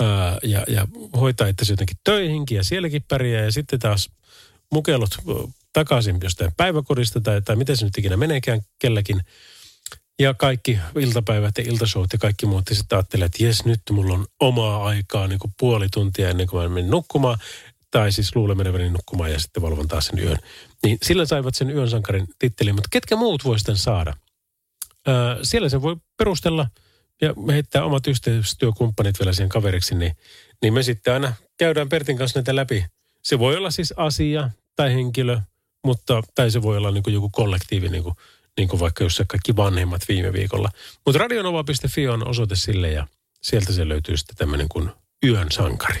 ää, ja, ja hoitaa itse jotenkin töihinkin ja sielläkin pärjää. Ja sitten taas mukelot ö, takaisin jostain päiväkodista tai, tai miten se nyt ikinä meneekään kelläkin. Ja kaikki iltapäivät ja iltashout ja kaikki muut. Ja sitten ajattelee, että jes, nyt mulla on omaa aikaa niin kuin puoli tuntia ennen kuin mä menen nukkumaan. Tai siis luulen meneväni nukkumaan ja sitten valvon taas sen yön. Niin sillä saivat sen yön sankarin tittelin. Mutta ketkä muut voi sitten saada? Öö, siellä se voi perustella ja heittää omat yhteistyökumppanit vielä siihen kaveriksi. Niin, niin me sitten aina käydään Pertin kanssa näitä läpi. Se voi olla siis asia tai henkilö, mutta tai se voi olla niin kuin joku kollektiivi, niin kuin, niin kuin vaikka jos kaikki vanhemmat viime viikolla. Mutta radionova.fi on osoite sille ja sieltä se löytyy sitten tämmöinen kuin yön sankari.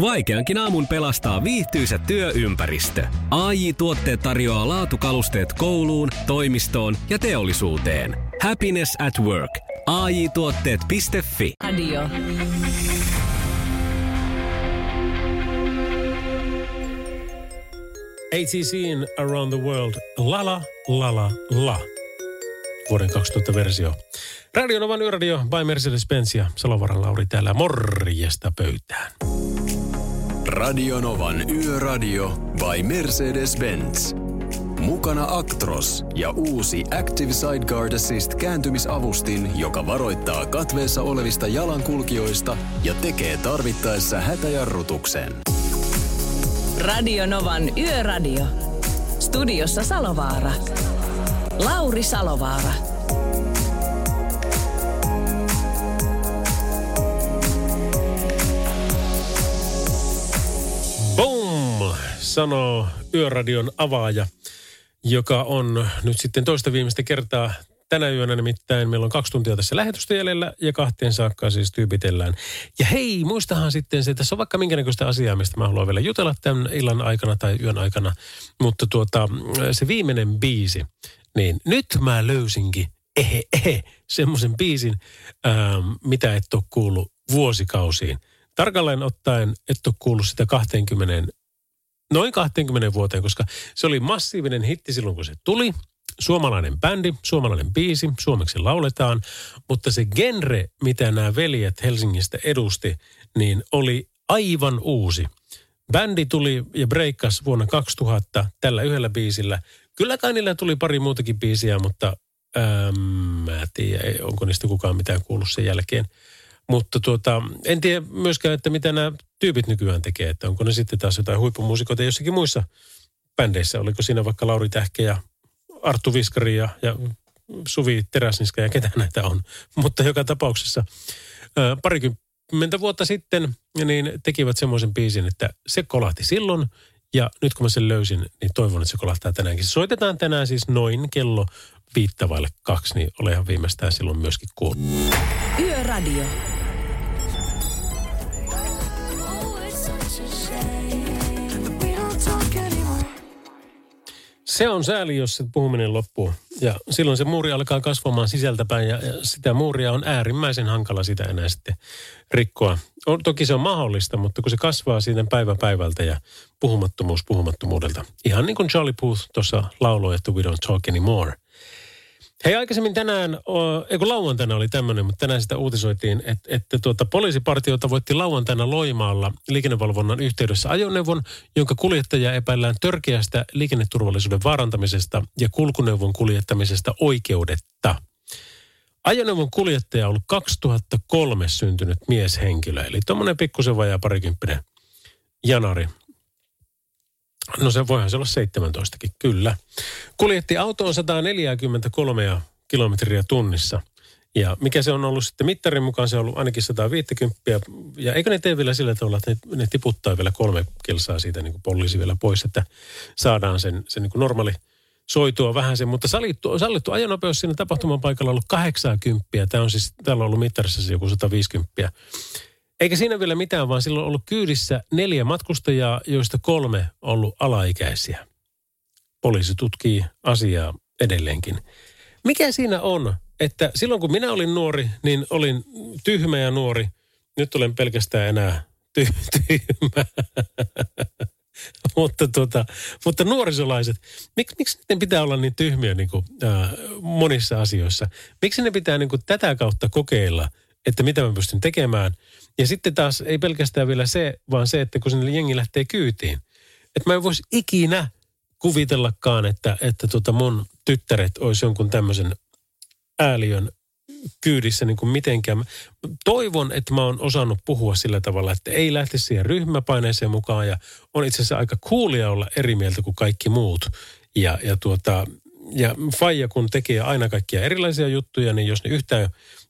Vaikeankin aamun pelastaa viihtyisä työympäristö. AI Tuotteet tarjoaa laatukalusteet kouluun, toimistoon ja teollisuuteen. Happiness at work. AI Tuotteet.fi. Radio. ATCin Around the World. Lala, lala, la. Vuoden 2000 versio. Radio Novan Yöradio by Mercedes-Benz ja Salovaran Lauri täällä morjesta pöytään. Radio Novan Yöradio by Mercedes-Benz. Mukana Actros ja uusi Active Sideguard Assist kääntymisavustin, joka varoittaa katveessa olevista jalankulkijoista ja tekee tarvittaessa hätäjarrutuksen. Radio Novan Yöradio. Studiossa Salovaara. Lauri Salovaara. Sanoo Yöradion avaaja, joka on nyt sitten toista viimeistä kertaa tänä yönä nimittäin. Meillä on kaksi tuntia tässä lähetystä jäljellä ja kahteen saakka siis tyypitellään. Ja hei, muistahan sitten se, tässä on vaikka minkä näköistä asiaa, mistä mä haluan vielä jutella tämän illan aikana tai yön aikana. Mutta tuota, se viimeinen biisi, niin nyt mä löysinkin, ehe, ehe, semmoisen biisin, ähm, mitä et ole kuullut vuosikausiin. Tarkalleen ottaen et ole kuullut sitä 20, noin 20 vuoteen, koska se oli massiivinen hitti silloin, kun se tuli. Suomalainen bändi, suomalainen biisi, suomeksi lauletaan, mutta se genre, mitä nämä veljet Helsingistä edusti, niin oli aivan uusi. Bändi tuli ja breikkas vuonna 2000 tällä yhdellä biisillä. Kyllä kai niillä tuli pari muutakin biisiä, mutta ähm, mä en tiedä, onko niistä kukaan mitään kuullut sen jälkeen. Mutta tuota, en tiedä myöskään, että mitä nämä tyypit nykyään tekee. Että onko ne sitten taas jotain huippumuusikoita jossakin muissa bändeissä. Oliko siinä vaikka Lauri Tähkä ja Arttu Viskari ja, ja Suvi Teräsniska ja ketä näitä on. Mutta joka tapauksessa parikymmentä vuotta sitten niin tekivät semmoisen biisin, että se kolahti silloin. Ja nyt kun mä sen löysin, niin toivon, että se kolahtaa tänäänkin. Se soitetaan tänään siis noin kello viittavaille kaksi, niin olehan viimeistään silloin myöskin kuullut. Yöradio. Se on sääli, jos se puhuminen loppuu. Ja silloin se muuri alkaa kasvamaan sisältäpäin ja, sitä muuria on äärimmäisen hankala sitä enää sitten rikkoa. On, toki se on mahdollista, mutta kun se kasvaa siitä päivä päivältä ja puhumattomuus puhumattomuudelta. Ihan niin kuin Charlie Puth tuossa lauloi, että we don't talk anymore. Hei aikaisemmin tänään, ei kun lauantaina oli tämmöinen, mutta tänään sitä uutisoitiin, että, että tuota, poliisipartiota voitti lauantaina Loimaalla liikennevalvonnan yhteydessä ajoneuvon, jonka kuljettaja epäillään törkeästä liikenneturvallisuuden vaarantamisesta ja kulkuneuvon kuljettamisesta oikeudetta. Ajoneuvon kuljettaja on ollut 2003 syntynyt mieshenkilö, eli tuommoinen pikkusen vajaa parikymppinen janari. No se voihan se olla 17kin, kyllä. Kuljetti autoon 143 kilometriä tunnissa. Ja mikä se on ollut sitten mittarin mukaan, se on ollut ainakin 150. Ja eikö ne tee vielä sillä tavalla, että ne, ne tiputtaa vielä kolme kilsaa siitä niin kuin poliisi vielä pois, että saadaan sen, sen niin kuin normaali soitua vähän sen. Mutta sallittu, sallittu ajonopeus siinä tapahtuman paikalla on ollut 80. Tämä on siis, täällä on ollut mittarissa se joku 150. Eikä siinä vielä mitään, vaan silloin on ollut kyydissä neljä matkustajaa, joista kolme ollut alaikäisiä. Poliisi tutkii asiaa edelleenkin. Mikä siinä on, että silloin kun minä olin nuori, niin olin tyhmä ja nuori. Nyt olen pelkästään enää ty- tyhmä. mutta, tota, mutta nuorisolaiset, mik, miksi ne pitää olla niin tyhmiä niin kuin, äh, monissa asioissa? Miksi ne pitää niin kuin, tätä kautta kokeilla, että mitä mä pystyn tekemään? Ja sitten taas ei pelkästään vielä se, vaan se, että kun sinne jengi lähtee kyytiin. Että mä en voisi ikinä kuvitellakaan, että, että tota mun tyttäret olisi jonkun tämmöisen ääliön kyydissä niin kuin mitenkään. Toivon, että mä oon osannut puhua sillä tavalla, että ei lähti siihen ryhmäpaineeseen mukaan ja on itse asiassa aika coolia olla eri mieltä kuin kaikki muut. Ja, ja, tuota, ja Faija kun tekee aina kaikkia erilaisia juttuja, niin jos ne yhtään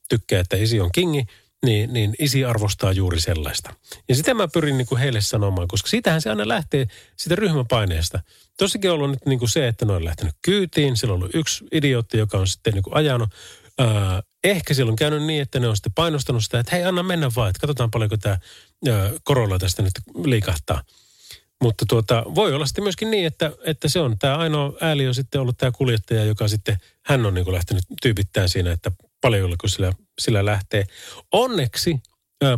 tykkää, että isi on kingi, niin, niin isi arvostaa juuri sellaista. Ja sitä mä pyrin niin kuin heille sanomaan, koska siitähän se aina lähtee sitä ryhmäpaineesta. Tossakin on ollut nyt niin kuin se, että ne on lähtenyt kyytiin. Siellä on ollut yksi idiootti, joka on sitten niin kuin ajanut. Öö, ehkä siellä on käynyt niin, että ne on sitten painostanut sitä, että hei anna mennä vaan, että katsotaan paljonko tämä öö, korolla tästä nyt liikahtaa. Mutta tuota, voi olla sitten myöskin niin, että, että se on tämä ainoa ääli on sitten ollut tämä kuljettaja, joka sitten, hän on niin kuin lähtenyt tyypittämään siinä, että paljonko sillä, sillä lähtee. Onneksi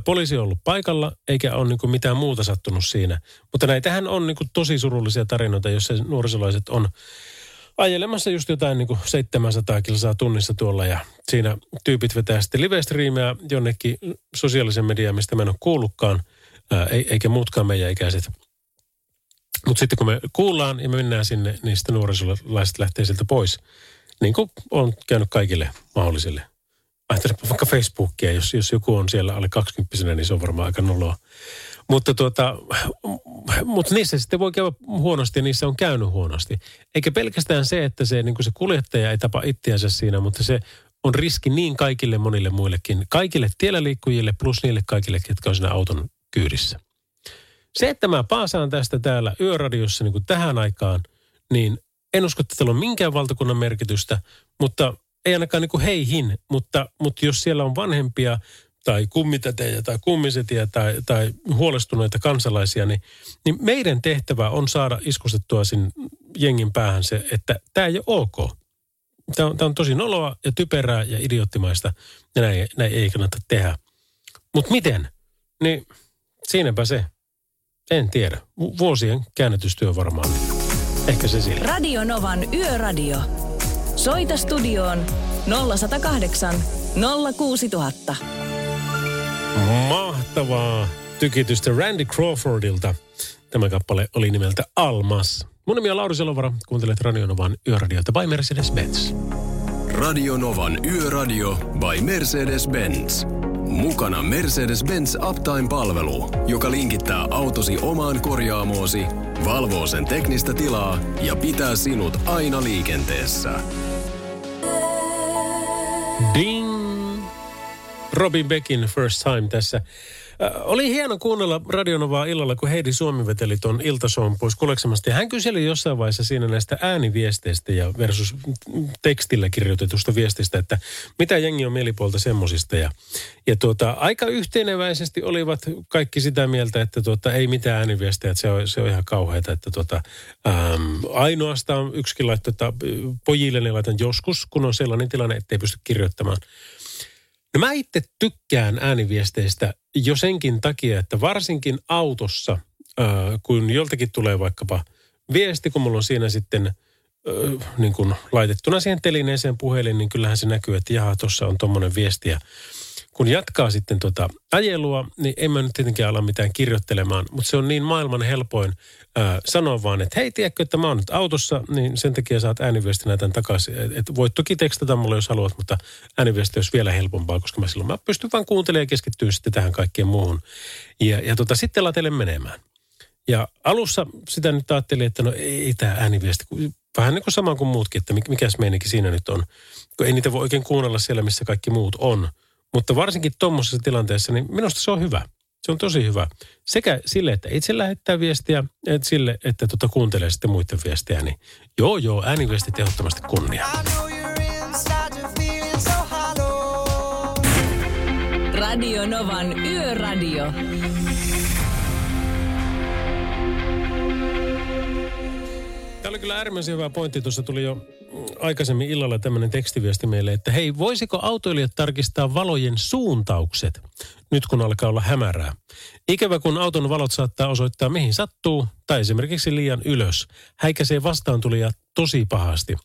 poliisi on ollut paikalla, eikä ole niin mitään muuta sattunut siinä. Mutta näitähän on niin tosi surullisia tarinoita, joissa nuorisolaiset on ajelemassa just jotain niin kuin 700 kilsaa tunnissa tuolla ja siinä tyypit vetää sitten live-striimeä jonnekin sosiaalisen mediaan, mistä mä en ole kuullutkaan, eikä muutkaan meidän ikäiset. Mutta sitten kun me kuullaan ja me mennään sinne, niin sitten nuorisolaiset lähtee sieltä pois. Niin kuin on käynyt kaikille mahdollisille. Ajattelepa vaikka Facebookia, jos, jos joku on siellä alle 20 niin se on varmaan aika noloa. Mutta tuota, mutta niissä sitten voi käydä huonosti ja niissä on käynyt huonosti. Eikä pelkästään se, että se, niin se kuljettaja ei tapa itseänsä siinä, mutta se on riski niin kaikille monille muillekin. Kaikille tiellä liikkujille plus niille kaikille, ketkä on siinä auton kyydissä. Se, että mä paasaan tästä täällä yöradiossa niin kuin tähän aikaan, niin en usko, että tällä on minkään valtakunnan merkitystä, mutta ei ainakaan niin kuin heihin, mutta, mutta jos siellä on vanhempia tai kummitätejä tai kummisetiä tai, tai huolestuneita kansalaisia, niin, niin meidän tehtävä on saada iskustettua sinne jengin päähän se, että tämä ei ole ok. Tämä on, tämä on tosi noloa ja typerää ja idioottimaista ja näin, näin ei kannata tehdä. Mutta miten? Niin siinäpä se. En tiedä. Vuosien käännetystyö varmaan. Ehkä se sillä. Radio Novan Yöradio. Soita studioon 0108 06000. Mahtavaa tykitystä Randy Crawfordilta. Tämä kappale oli nimeltä Almas. Mun nimi on Lauri Selovara. Kuuntelet Radio Novan Yöradiota by Mercedes-Benz. Radio Novan Yöradio by Mercedes-Benz. Mukana Mercedes-Benz Uptime-palvelu, joka linkittää autosi omaan korjaamoosi, valvoo sen teknistä tilaa ja pitää sinut aina liikenteessä. Ding! Robin Beckin First Time tässä oli hieno kuunnella Radionovaa illalla, kun Heidi Suomi veteli tuon iltasoon pois kuleksemasta. Hän kyseli jossain vaiheessa siinä näistä ääniviesteistä ja versus tekstillä kirjoitetusta viestistä, että mitä jengi on mielipuolta semmosista. Ja, ja tuota, aika yhteneväisesti olivat kaikki sitä mieltä, että tuota, ei mitään ääniviestejä, että se on, se on ihan kauheata. Että tuota, äm, ainoastaan yksikin laittoi, että pojille ne laitan joskus, kun on sellainen tilanne, ettei pysty kirjoittamaan. No mä itse tykkään ääniviesteistä jo senkin takia, että varsinkin autossa, kun joltakin tulee vaikkapa viesti, kun mulla on siinä sitten niin kun laitettuna siihen telineeseen puhelin, niin kyllähän se näkyy, että jaha, tuossa on tuommoinen viesti. Ja kun jatkaa sitten tuota ajelua, niin en mä nyt tietenkään ala mitään kirjoittelemaan, mutta se on niin maailman helpoin ää, sanoa vaan, että hei, tiedätkö, että mä oon nyt autossa, niin sen takia saat ääniviestinä tämän takaisin. Et, et voit toki tekstata mulle, jos haluat, mutta ääniviesti olisi vielä helpompaa, koska mä silloin mä pystyn vaan kuuntelemaan ja keskittyä sitten tähän kaikkeen muuhun. Ja, ja tota, sitten latelen menemään. Ja alussa sitä nyt ajattelin, että no ei tämä ääniviesti, vähän niin kuin sama kuin muutkin, että mikäs meininki siinä nyt on. Kun ei niitä voi oikein kuunnella siellä, missä kaikki muut on. Mutta varsinkin tuommoisessa tilanteessa, niin minusta se on hyvä. Se on tosi hyvä. Sekä sille, että itse lähettää viestiä, että sille, että tuota kuuntelee sitten muiden viestiä. Niin joo, joo, ääniviestit ehdottomasti kunnia. Radio Novan Yöradio. Tämä oli kyllä äärimmäisen hyvä pointti. Tuossa tuli jo aikaisemmin illalla tämmöinen tekstiviesti meille, että hei, voisiko autoilijat tarkistaa valojen suuntaukset nyt kun alkaa olla hämärää? Ikävä kun auton valot saattaa osoittaa mihin sattuu tai esimerkiksi liian ylös. Häikäisee vastaantulija tosi pahasti.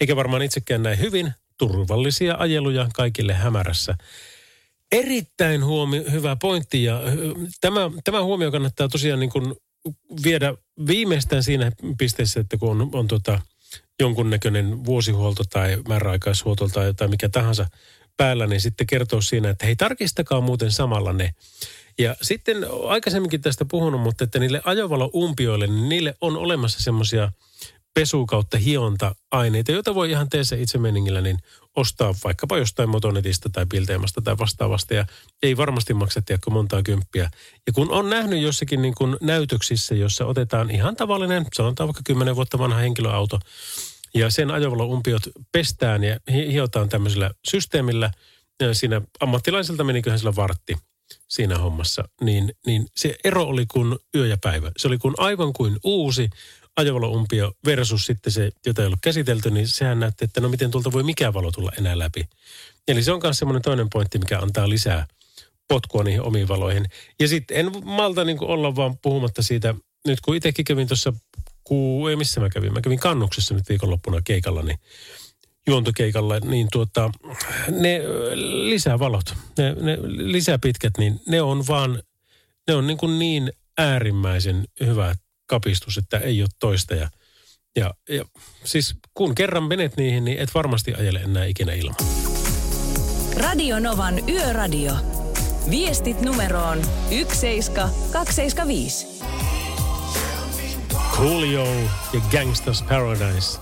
Eikä varmaan itsekään näin hyvin. Turvallisia ajeluja kaikille hämärässä. Erittäin huomi- hyvä pointti ja tämä, tämä huomio kannattaa tosiaan niin kuin viedä viimeistään siinä pisteessä, että kun on, on tota, jonkunnäköinen vuosihuolto tai määräaikaishuolto tai jotain mikä tahansa päällä, niin sitten kertoo siinä, että hei tarkistakaa muuten samalla ne. Ja sitten aikaisemminkin tästä puhunut, mutta että niille ajovalo-umpioille, niin niille on olemassa semmoisia pesu kautta hionta-aineita, joita voi ihan teessä itse meningillä niin ostaa vaikkapa jostain motonetista tai pilteemasta tai vastaavasta. Ja ei varmasti maksa tiedäkö montaa kymppiä. Ja kun on nähnyt jossakin niin kuin näytöksissä, jossa otetaan ihan tavallinen, sanotaan vaikka 10 vuotta vanha henkilöauto, ja sen ajovalo-umpiot pestään ja hiotaan tämmöisellä systeemillä. Siinä ammattilaiselta meniköhän sillä vartti siinä hommassa. Niin, niin se ero oli kuin yö ja päivä. Se oli kuin aivan kuin uusi ajovaloumpio versus sitten se, jota ei ollut käsitelty, niin sehän näytti, että no miten tuolta voi mikään valo tulla enää läpi. Eli se on myös semmoinen toinen pointti, mikä antaa lisää potkua niihin omiin valoihin. Ja sitten en malta niin olla vaan puhumatta siitä, nyt kun itsekin kävin tuossa, ei missä mä kävin, mä kävin kannuksessa nyt viikonloppuna keikalla, niin juontokeikalla, niin tuota, ne lisävalot, ne, ne lisäpitkät, niin ne on vaan, ne on niin, kuin niin äärimmäisen hyvät kapistus, että ei ole toista. Ja, ja, ja siis kun kerran menet niihin, niin et varmasti ajele enää ikinä ilman. Radio Novan Yöradio. Viestit numeroon 17275. Coolio ja Gangsters Paradise.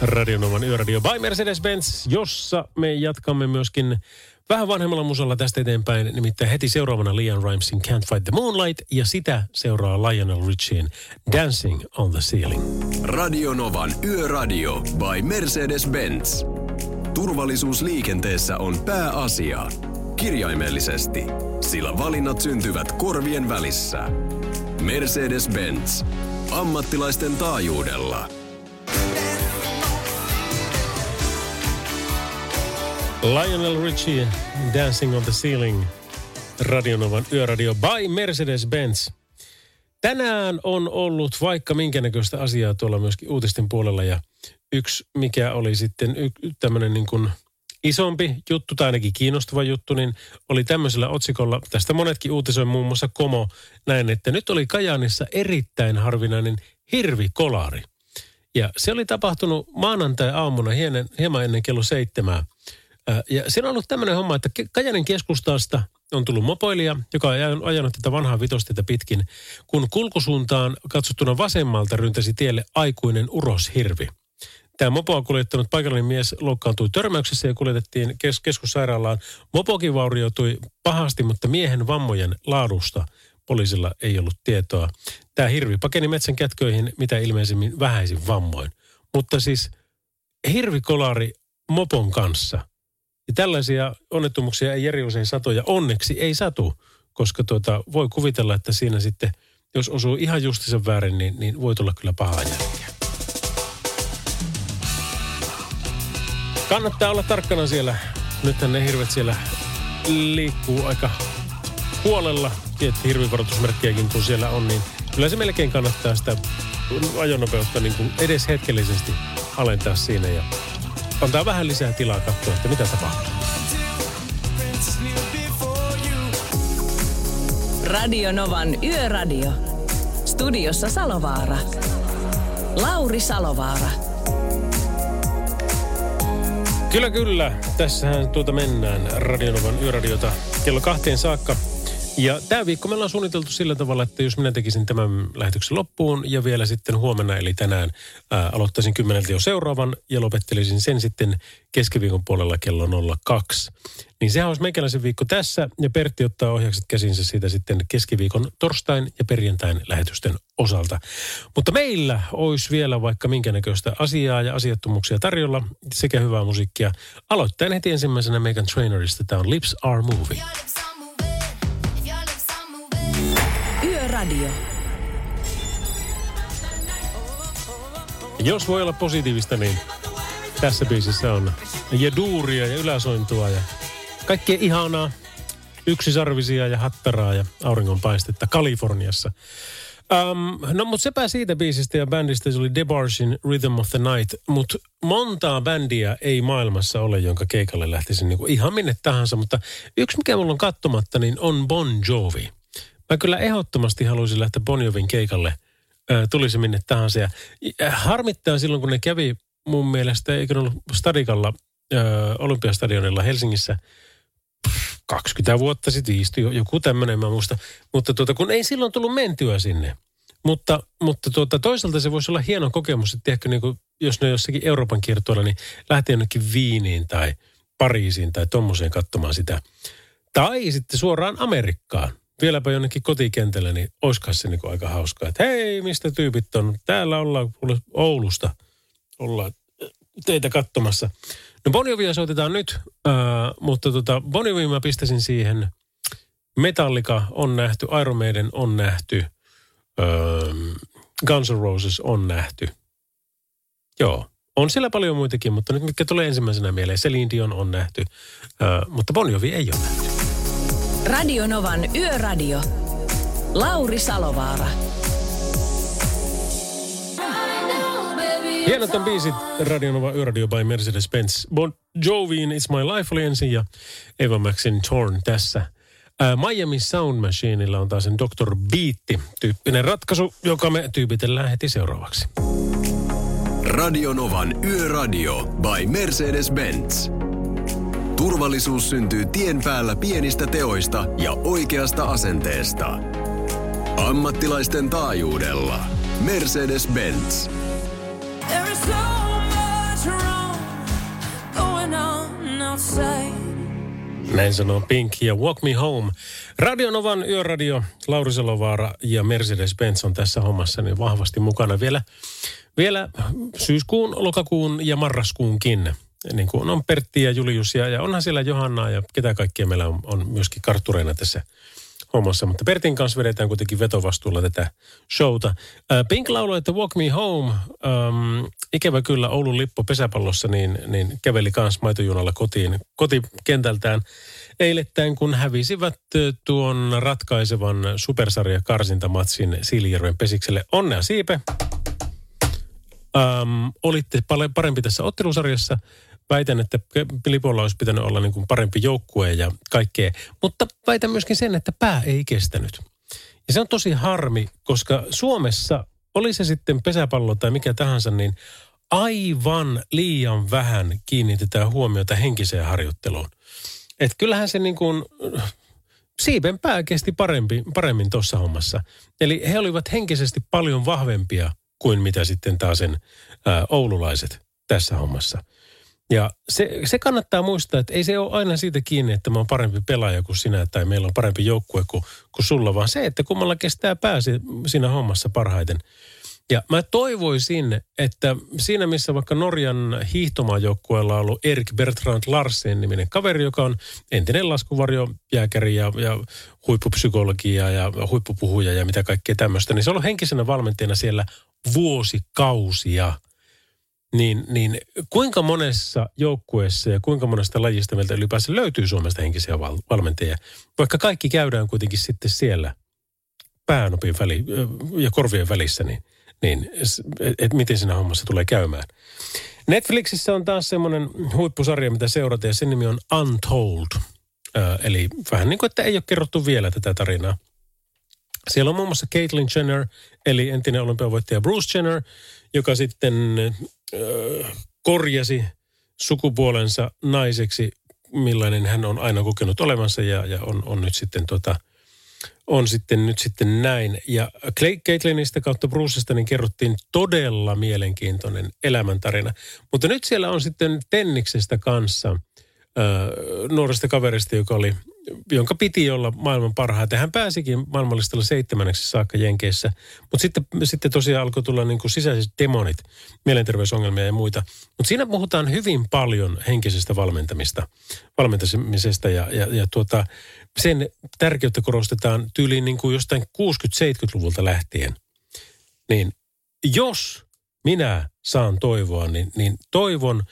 Radionovan Yöradio by Mercedes-Benz, jossa me jatkamme myöskin vähän vanhemmalla musalla tästä eteenpäin. Nimittäin heti seuraavana Leon Rimesin Can't Fight the Moonlight ja sitä seuraa Lionel Richien Dancing on the Ceiling. Radionovan Yöradio by Mercedes-Benz. Turvallisuus liikenteessä on pääasia. Kirjaimellisesti, sillä valinnat syntyvät korvien välissä. Mercedes-Benz. Ammattilaisten taajuudella. Lionel Richie, Dancing on the Ceiling, Radionovan yöradio by Mercedes-Benz. Tänään on ollut vaikka minkä näköistä asiaa tuolla myöskin uutisten puolella ja yksi, mikä oli sitten y- tämmöinen niin kuin isompi juttu tai ainakin kiinnostava juttu, niin oli tämmöisellä otsikolla, tästä monetkin uutisoi muun muassa Komo näin, että nyt oli Kajaanissa erittäin harvinainen hirvikolari. Ja se oli tapahtunut maanantai-aamuna hieman, hieman ennen kello seitsemää. Ja siinä on ollut tämmöinen homma, että Kajanin keskustasta on tullut mopoilija, joka on ajanut tätä vanhaa vitostietä pitkin, kun kulkusuuntaan katsottuna vasemmalta ryntäsi tielle aikuinen uroshirvi. Tämä mopoa kuljettanut paikallinen mies loukkaantui törmäyksessä ja kuljetettiin kes- keskussairaalaan. Mopokin vaurioitui pahasti, mutta miehen vammojen laadusta poliisilla ei ollut tietoa. Tämä hirvi pakeni metsän kätköihin mitä ilmeisemmin vähäisin vammoin. Mutta siis hirvikolari mopon kanssa. Ja tällaisia onnettomuuksia ei eri usein satoja. Onneksi ei satu, koska tuota, voi kuvitella, että siinä sitten, jos osuu ihan justisen väärin, niin, niin voi tulla kyllä pahaa jälkeä. Kannattaa olla tarkkana siellä. Nythän ne hirvet siellä liikkuu aika huolella. Tietty hirvivaroitusmerkkiäkin kun siellä on, niin kyllä se melkein kannattaa sitä ajonopeutta niin kuin edes hetkellisesti alentaa siinä ja antaa vähän lisää tilaa katsoa, että mitä tapahtuu. Radio Novan Yöradio. Studiossa Salovaara. Lauri Salovaara. Kyllä, kyllä. Tässähän tuota mennään Radionovan yöradiota kello kahteen saakka. Ja tämä viikko meillä on suunniteltu sillä tavalla, että jos minä tekisin tämän lähetyksen loppuun ja vielä sitten huomenna eli tänään ää, aloittaisin kymmeneltä jo seuraavan ja lopettelisin sen sitten keskiviikon puolella kello 02. Niin sehän olisi meikäläisen viikko tässä ja Pertti ottaa ohjaukset käsinsä siitä sitten keskiviikon torstain ja perjantain lähetysten osalta. Mutta meillä olisi vielä vaikka minkä näköistä asiaa ja asiattomuuksia tarjolla sekä hyvää musiikkia. Aloittaen heti ensimmäisenä Megan Trainorista. Tämä on Lips Are Moving. Yöradio. Jos voi olla positiivista, niin tässä biisissä on ja duuria ja yläsointua ja kaikkea ihanaa. Yksisarvisia ja hattaraa ja auringonpaistetta Kaliforniassa. Um, no mutta sepä siitä biisistä ja bändistä se oli Debarshin Rhythm of the Night. Mutta montaa bändiä ei maailmassa ole, jonka keikalle lähtisin niinku ihan minne tahansa. Mutta yksi mikä mulla on kattomatta, niin on Bon Jovi. Mä kyllä ehdottomasti haluaisin lähteä Bon Jovin keikalle. Tuli se minne tahansa. Ja harmittaa silloin, kun ne kävi mun mielestä, eikö ollut Stadikalla, Olympiastadionilla Helsingissä – 20 vuotta sitten istui, joku tämmöinen mä muista. Mutta tuota, kun ei silloin tullut mentyä sinne. Mutta, mutta tuota, toisaalta se voisi olla hieno kokemus, että tiedätkö, niin kuin, jos ne jossakin Euroopan kiertoilla, niin lähtee jonnekin Viiniin tai Pariisiin tai tommoseen katsomaan sitä. Tai sitten suoraan Amerikkaan. Vieläpä jonnekin kotikentälle, niin olisikohan se niin aika hauskaa. Että hei, mistä tyypit on? Täällä ollaan Oulusta. Ollaan teitä katsomassa. No Bon Jovia soitetaan nyt, äh, mutta tota, Bon Jovia mä pistäisin siihen. Metallica on nähty, Iron Maiden on nähty, äh, Guns N' Roses on nähty. Joo, on siellä paljon muitakin, mutta nyt mitkä tulee ensimmäisenä mieleen. Celine Dion on nähty, äh, mutta Bon Jovi ei ole nähty. Radio Novan Yöradio. Lauri Salovaara. Hienot on biisit Radionova Yöradio by Mercedes-Benz. Bon Joviin It's My Life oli ensin ja Eva Maxin Torn tässä. Ää, Miami Sound Machineilla on taas sen Dr. Beatti-tyyppinen ratkaisu, joka me tyypitellään heti seuraavaksi. Radionovan Yöradio by Mercedes-Benz. Turvallisuus syntyy tien päällä pienistä teoista ja oikeasta asenteesta. Ammattilaisten taajuudella. Mercedes-Benz. Näin sanoo Pink ja Walk Me Home. Radionovan Yöradio, Lauri Salovaara ja Mercedes-Benz on tässä hommassa niin vahvasti mukana vielä, vielä syyskuun, lokakuun ja marraskuunkin. Niin kuin on Pertti ja Julius ja, ja onhan siellä Johannaa ja ketä kaikkia meillä on, on myöskin karttureina tässä hommassa. Mutta Pertin kanssa vedetään kuitenkin vetovastuulla tätä showta. Äh, Pink lauloi, että Walk Me Home, ähm, ikävä kyllä Oulun Lippo pesäpallossa, niin, niin käveli kans maitojunalla kotiin, kotikentältään eilettäin, kun hävisivät äh, tuon ratkaisevan supersarja karsintamatsin Siilijärven pesikselle. Onnea Siipe! Ähm, olitte parempi tässä ottelusarjassa. Väitän, että Lipolla olisi pitänyt olla niin kuin parempi joukkue ja kaikkea. Mutta väitän myöskin sen, että pää ei kestänyt. Ja se on tosi harmi, koska Suomessa, oli se sitten pesäpallo tai mikä tahansa, niin aivan liian vähän kiinnitetään huomiota henkiseen harjoitteluun. Että kyllähän se niin kuin, siipen pää kesti parempi, paremmin tuossa hommassa. Eli he olivat henkisesti paljon vahvempia kuin mitä sitten taas sen ää, oululaiset tässä hommassa. Ja se, se kannattaa muistaa, että ei se ole aina siitä kiinni, että mä oon parempi pelaaja kuin sinä tai meillä on parempi joukkue kuin, kuin sulla, vaan se, että kummalla kestää pääsi siinä hommassa parhaiten. Ja mä toivoisin, että siinä missä vaikka Norjan hiihtomaajoukkueella on ollut Erik Bertrand Larsen niminen kaveri, joka on entinen laskuvarjojääkäri ja, ja huippupsykologia ja huippupuhuja ja mitä kaikkea tämmöistä, niin se on ollut henkisenä valmentajana siellä vuosikausia. Niin, niin kuinka monessa joukkueessa ja kuinka monesta lajista meiltä ylipäänsä löytyy Suomesta henkisiä val- valmentajia, vaikka kaikki käydään kuitenkin sitten siellä päänopin väli, ja korvien välissä, niin niin että et miten siinä hommassa tulee käymään. Netflixissä on taas semmoinen huippusarja, mitä seurata, ja sen nimi on Untold. Ö, eli vähän niin kuin, että ei ole kerrottu vielä tätä tarinaa. Siellä on muun muassa Caitlyn Jenner, eli entinen olympiavoittaja Bruce Jenner, joka sitten korjasi sukupuolensa naiseksi, millainen hän on aina kokenut olevansa, ja, ja on, on nyt sitten tota – on sitten nyt sitten näin. Ja Caitlinista kautta Brucesta niin kerrottiin todella mielenkiintoinen elämäntarina. Mutta nyt siellä on sitten Tenniksestä kanssa äh, nuoresta kaverista, joka oli, jonka piti olla maailman parhaita. Hän pääsikin maailmanlistalla seitsemänneksi saakka Jenkeissä. Mutta sitten, sitten tosiaan alkoi tulla niin kuin sisäiset demonit, mielenterveysongelmia ja muita. Mutta siinä puhutaan hyvin paljon henkisestä valmentamista, valmentamisesta ja, ja, ja tuota, sen tärkeyttä korostetaan tyyliin niin kuin jostain 60-70-luvulta lähtien. Niin jos minä saan toivoa, niin, niin toivon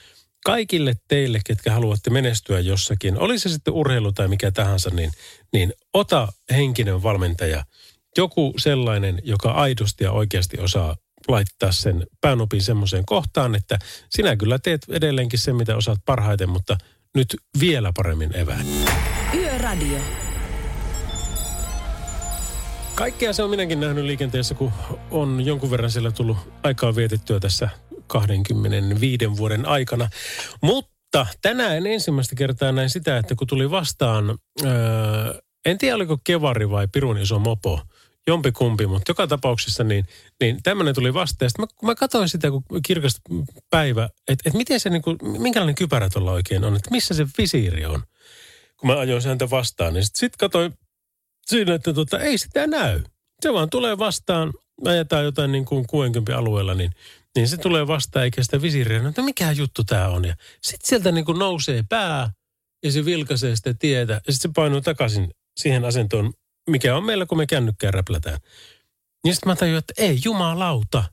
kaikille teille, ketkä haluatte menestyä jossakin, oli se sitten urheilu tai mikä tahansa, niin, niin ota henkinen valmentaja, joku sellainen, joka aidosti ja oikeasti osaa laittaa sen päänopin semmoiseen kohtaan, että sinä kyllä teet edelleenkin sen, mitä osaat parhaiten, mutta nyt vielä paremmin evään. Yöradio. Kaikkea se on minäkin nähnyt liikenteessä, kun on jonkun verran siellä tullut aikaa vietettyä tässä 25 vuoden aikana. Mutta tänään ensimmäistä kertaa näin sitä, että kun tuli vastaan, öö, en tiedä oliko kevari vai pirun iso mopo, jompikumpi, mutta joka tapauksessa niin, niin tämmöinen tuli vastaan. Mä, mä katsoin sitä, kun kirkas päivä, että et miten se, niin kuin, minkälainen kypärä tuolla oikein on, että missä se visiiri on. Kun mä ajoin häntä vastaan, niin sitten sit katsoin siinä, että tota, ei sitä näy. Se vaan tulee vastaan, ajetaan jotain niin kuin 60 alueella, niin, niin se tulee vastaan eikä sitä visiiriä. No, että mikä juttu tämä on? Ja sitten sieltä niin kuin nousee pää ja se vilkaisee sitä tietä ja sitten se painuu takaisin siihen asentoon, mikä on meillä, kun me kännykkää räplätään. Niin sitten mä tajuin, että ei jumalauta,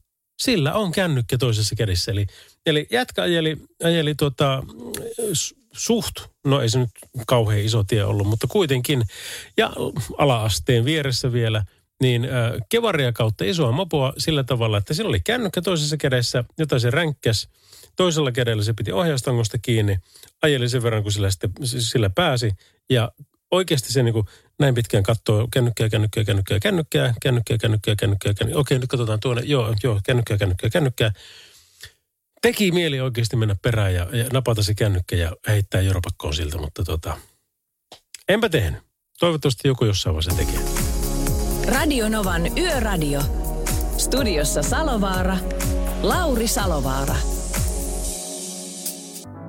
sillä on kännykkä toisessa kädessä. Eli, eli jätkä ajeli, ajeli tota, suht, no ei se nyt kauhean iso tie ollut, mutta kuitenkin, ja alaasteen vieressä vielä, niin kevaria kautta isoa mopoa sillä tavalla, että sillä oli kännykkä toisessa kädessä, jota se ränkkäs. Toisella kädellä se piti ohjaustangosta kiinni, ajeli sen verran, kun sillä, sitten, sillä pääsi. Ja oikeasti se niin kuin näin pitkään katsoo kännykkää, kännykkää, kännykkää, kännykkää, kännykkää, kännykkää, kännykkää, kännykkää. Okei, nyt katsotaan tuonne. Joo, joo, kännykkää, kännykkää, kännykkää teki mieli oikeasti mennä perään ja, ja napata se kännykkä ja heittää joropakkoon siltä, mutta tota, enpä tehnyt. Toivottavasti joku jossain vaiheessa tekee. Radio Novan Yöradio. Studiossa Salovaara. Lauri Salovaara.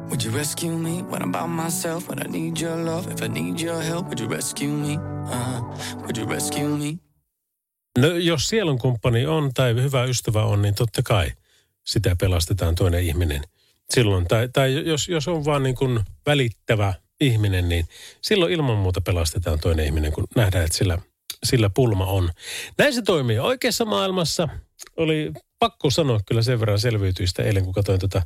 Would you rescue me when I'm by myself? When I need your love, if I need your help, would you rescue me? Uh, would you rescue me? No jos sielun kumppani on tai hyvä ystävä on, niin totta kai – sitä pelastetaan toinen ihminen silloin. Tai, tai jos, jos on vaan niin kuin välittävä ihminen, niin silloin ilman muuta pelastetaan toinen ihminen, kun nähdään, että sillä, sillä pulma on. Näin se toimii oikeassa maailmassa. Oli pakko sanoa kyllä sen verran selviytyistä eilen, kun katsoin tuota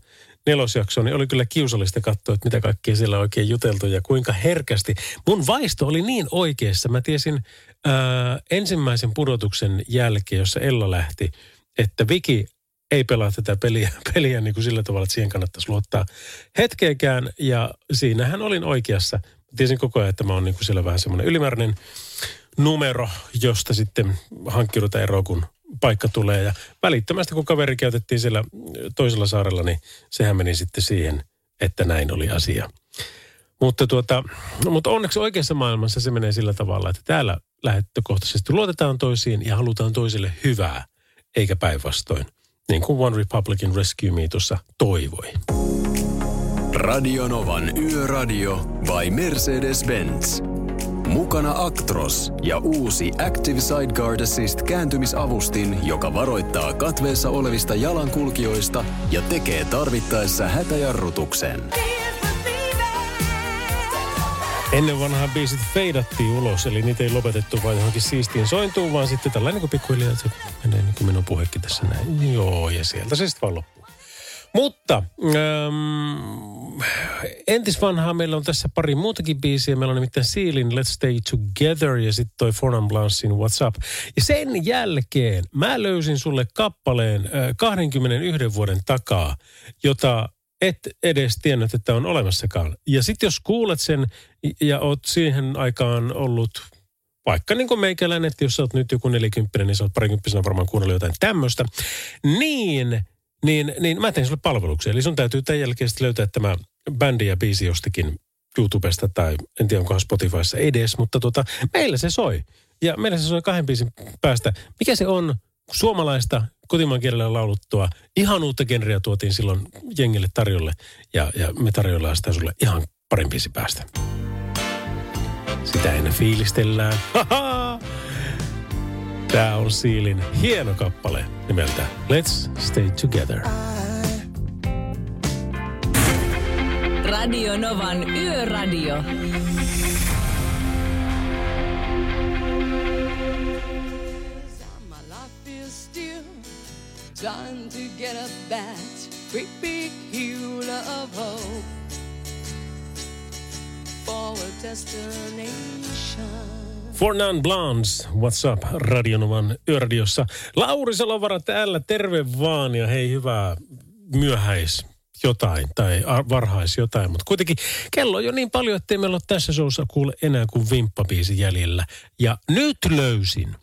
nelosjaksoa, niin oli kyllä kiusallista katsoa, että mitä kaikkea siellä oikein juteltu ja kuinka herkästi. Mun vaisto oli niin oikeassa. Mä tiesin ää, ensimmäisen pudotuksen jälkeen, jossa Ella lähti, että Viki ei pelaa tätä peliä, peliä niin kuin sillä tavalla, että siihen kannattaisi luottaa hetkeäkään. Ja siinähän olin oikeassa. Tiesin koko ajan, että mä oon niin kuin siellä vähän semmoinen ylimääräinen numero, josta sitten hankkiudutaan eroon, kun paikka tulee. Ja välittömästi, kun kaveri käytettiin siellä toisella saarella, niin sehän meni sitten siihen, että näin oli asia. Mutta, tuota, mutta onneksi oikeassa maailmassa se menee sillä tavalla, että täällä lähettökohtaisesti luotetaan toisiin ja halutaan toisille hyvää, eikä päinvastoin. niin kuin One Republican Rescue Me tuossa toivoi. Radionovan Yöradio by Mercedes-Benz. Mukana Actros ja uusi Active Sideguard Assist kääntymisavustin, joka varoittaa katveessa olevista jalankulkijoista ja tekee tarvittaessa hätäjarrutuksen. Ennen vanhaa biisit feidattiin ulos, eli niitä ei lopetettu vain johonkin siistiin sointuun, vaan sitten tällainen niin pikkuhiljaa, se menee niin kuin minun puhekin tässä näin. Joo, ja sieltä se sitten vaan loppuu. Mutta ähm, entis vanhaa meillä on tässä pari muutakin biisiä. Meillä on nimittäin Sealin Let's Stay Together ja sitten toi Fonan Blancin What's Up. Ja sen jälkeen mä löysin sulle kappaleen äh, 21 vuoden takaa, jota et edes tiennyt, että on olemassakaan. Ja sitten jos kuulet sen ja oot siihen aikaan ollut vaikka niin kuin meikäläinen, että jos sä oot nyt joku 40, niin sä oot parikymppisenä varmaan kuunnellut jotain tämmöistä, niin, niin, niin mä teen sulle palveluksia. Eli sun täytyy tämän jälkeen löytää tämä bändi ja biisi jostakin YouTubesta tai en tiedä onkohan Spotifyssa edes, mutta tota, meillä se soi. Ja meillä se soi kahden biisin päästä. Mikä se on suomalaista kotimaan kielellä lauluttua. Ihan uutta genreä tuotiin silloin jengille tarjolle ja, ja me tarjoillaan sitä sulle ihan parin biisin päästä. Sitä ennen fiilistellään. Tää on Siilin hieno kappale nimeltä Let's Stay Together. Radio Novan Yöradio. Time to get up that great big hill of hope for a destination. For None Blondes, what's up, Radionovan yöradiossa. Lauri Salovara täällä, terve vaan ja hei hyvää myöhäis jotain tai varhais jotain, mutta kuitenkin kello on jo niin paljon, ettei meillä ole tässä showssa kuule enää kuin vimppabiisi jäljellä. Ja nyt löysin,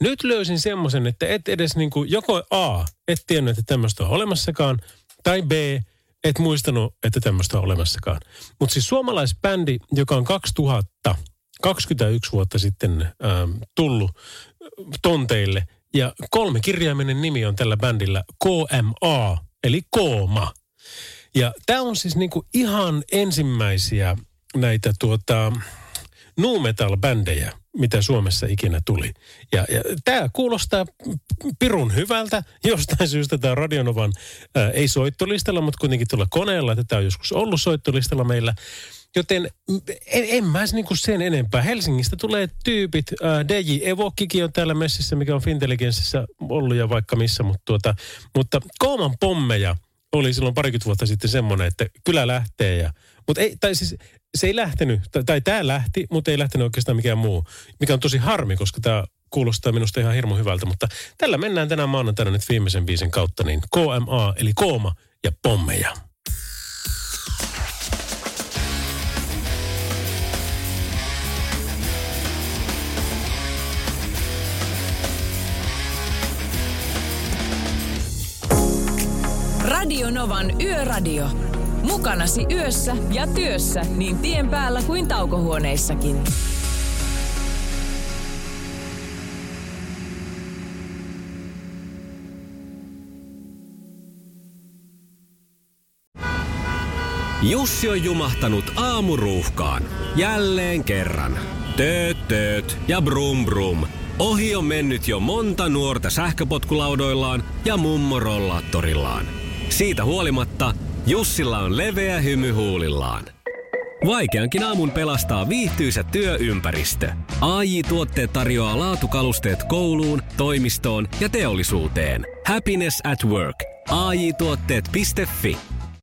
nyt löysin semmoisen, että et edes niin kuin joko A, et tiennyt, että tämmöistä on olemassakaan, tai B, et muistanut, että tämmöistä on olemassakaan. Mutta siis suomalaisbändi, joka on 2000, 21 vuotta sitten ähm, tullut tonteille, ja kolme kirjaimenen nimi on tällä bändillä KMA, eli Kooma. Ja tämä on siis niinku ihan ensimmäisiä näitä tuota, nu metal-bändejä, mitä Suomessa ikinä tuli. Ja, ja tämä kuulostaa pirun hyvältä. Jostain syystä tämä Radionovan, ää, ei soittolistalla, mutta kuitenkin tuolla koneella. Tätä on joskus ollut soittolistalla meillä. Joten en, en mä niin kuin sen enempää. Helsingistä tulee tyypit. Ää, DJ Evokkikin on täällä messissä, mikä on Fintelligenssissä ollut ja vaikka missä. Mutta, tuota, mutta Kooman pommeja oli silloin parikymmentä vuotta sitten semmoinen, että kyllä lähtee. Ja, mutta ei, tai siis se ei lähtenyt, tai, tai tämä lähti, mutta ei lähtenyt oikeastaan mikään muu. Mikä on tosi harmi, koska tämä kuulostaa minusta ihan hirmu hyvältä. Mutta tällä mennään tänään maanantaina nyt viimeisen biisin kautta, niin KMA, eli Kooma ja Pommeja. Radio Novan Yöradio. Mukanasi yössä ja työssä niin tien päällä kuin taukohuoneissakin. Jussi on jumahtanut aamuruuhkaan. Jälleen kerran. Tööt, tööt ja brum brum. Ohi on mennyt jo monta nuorta sähköpotkulaudoillaan ja mummorollaattorillaan. Siitä huolimatta Jussilla on leveä hymy huulillaan. Vaikeankin aamun pelastaa viihtyisä työympäristö. AI Tuotteet tarjoaa laatukalusteet kouluun, toimistoon ja teollisuuteen. Happiness at work. AJ-tuotteet.fi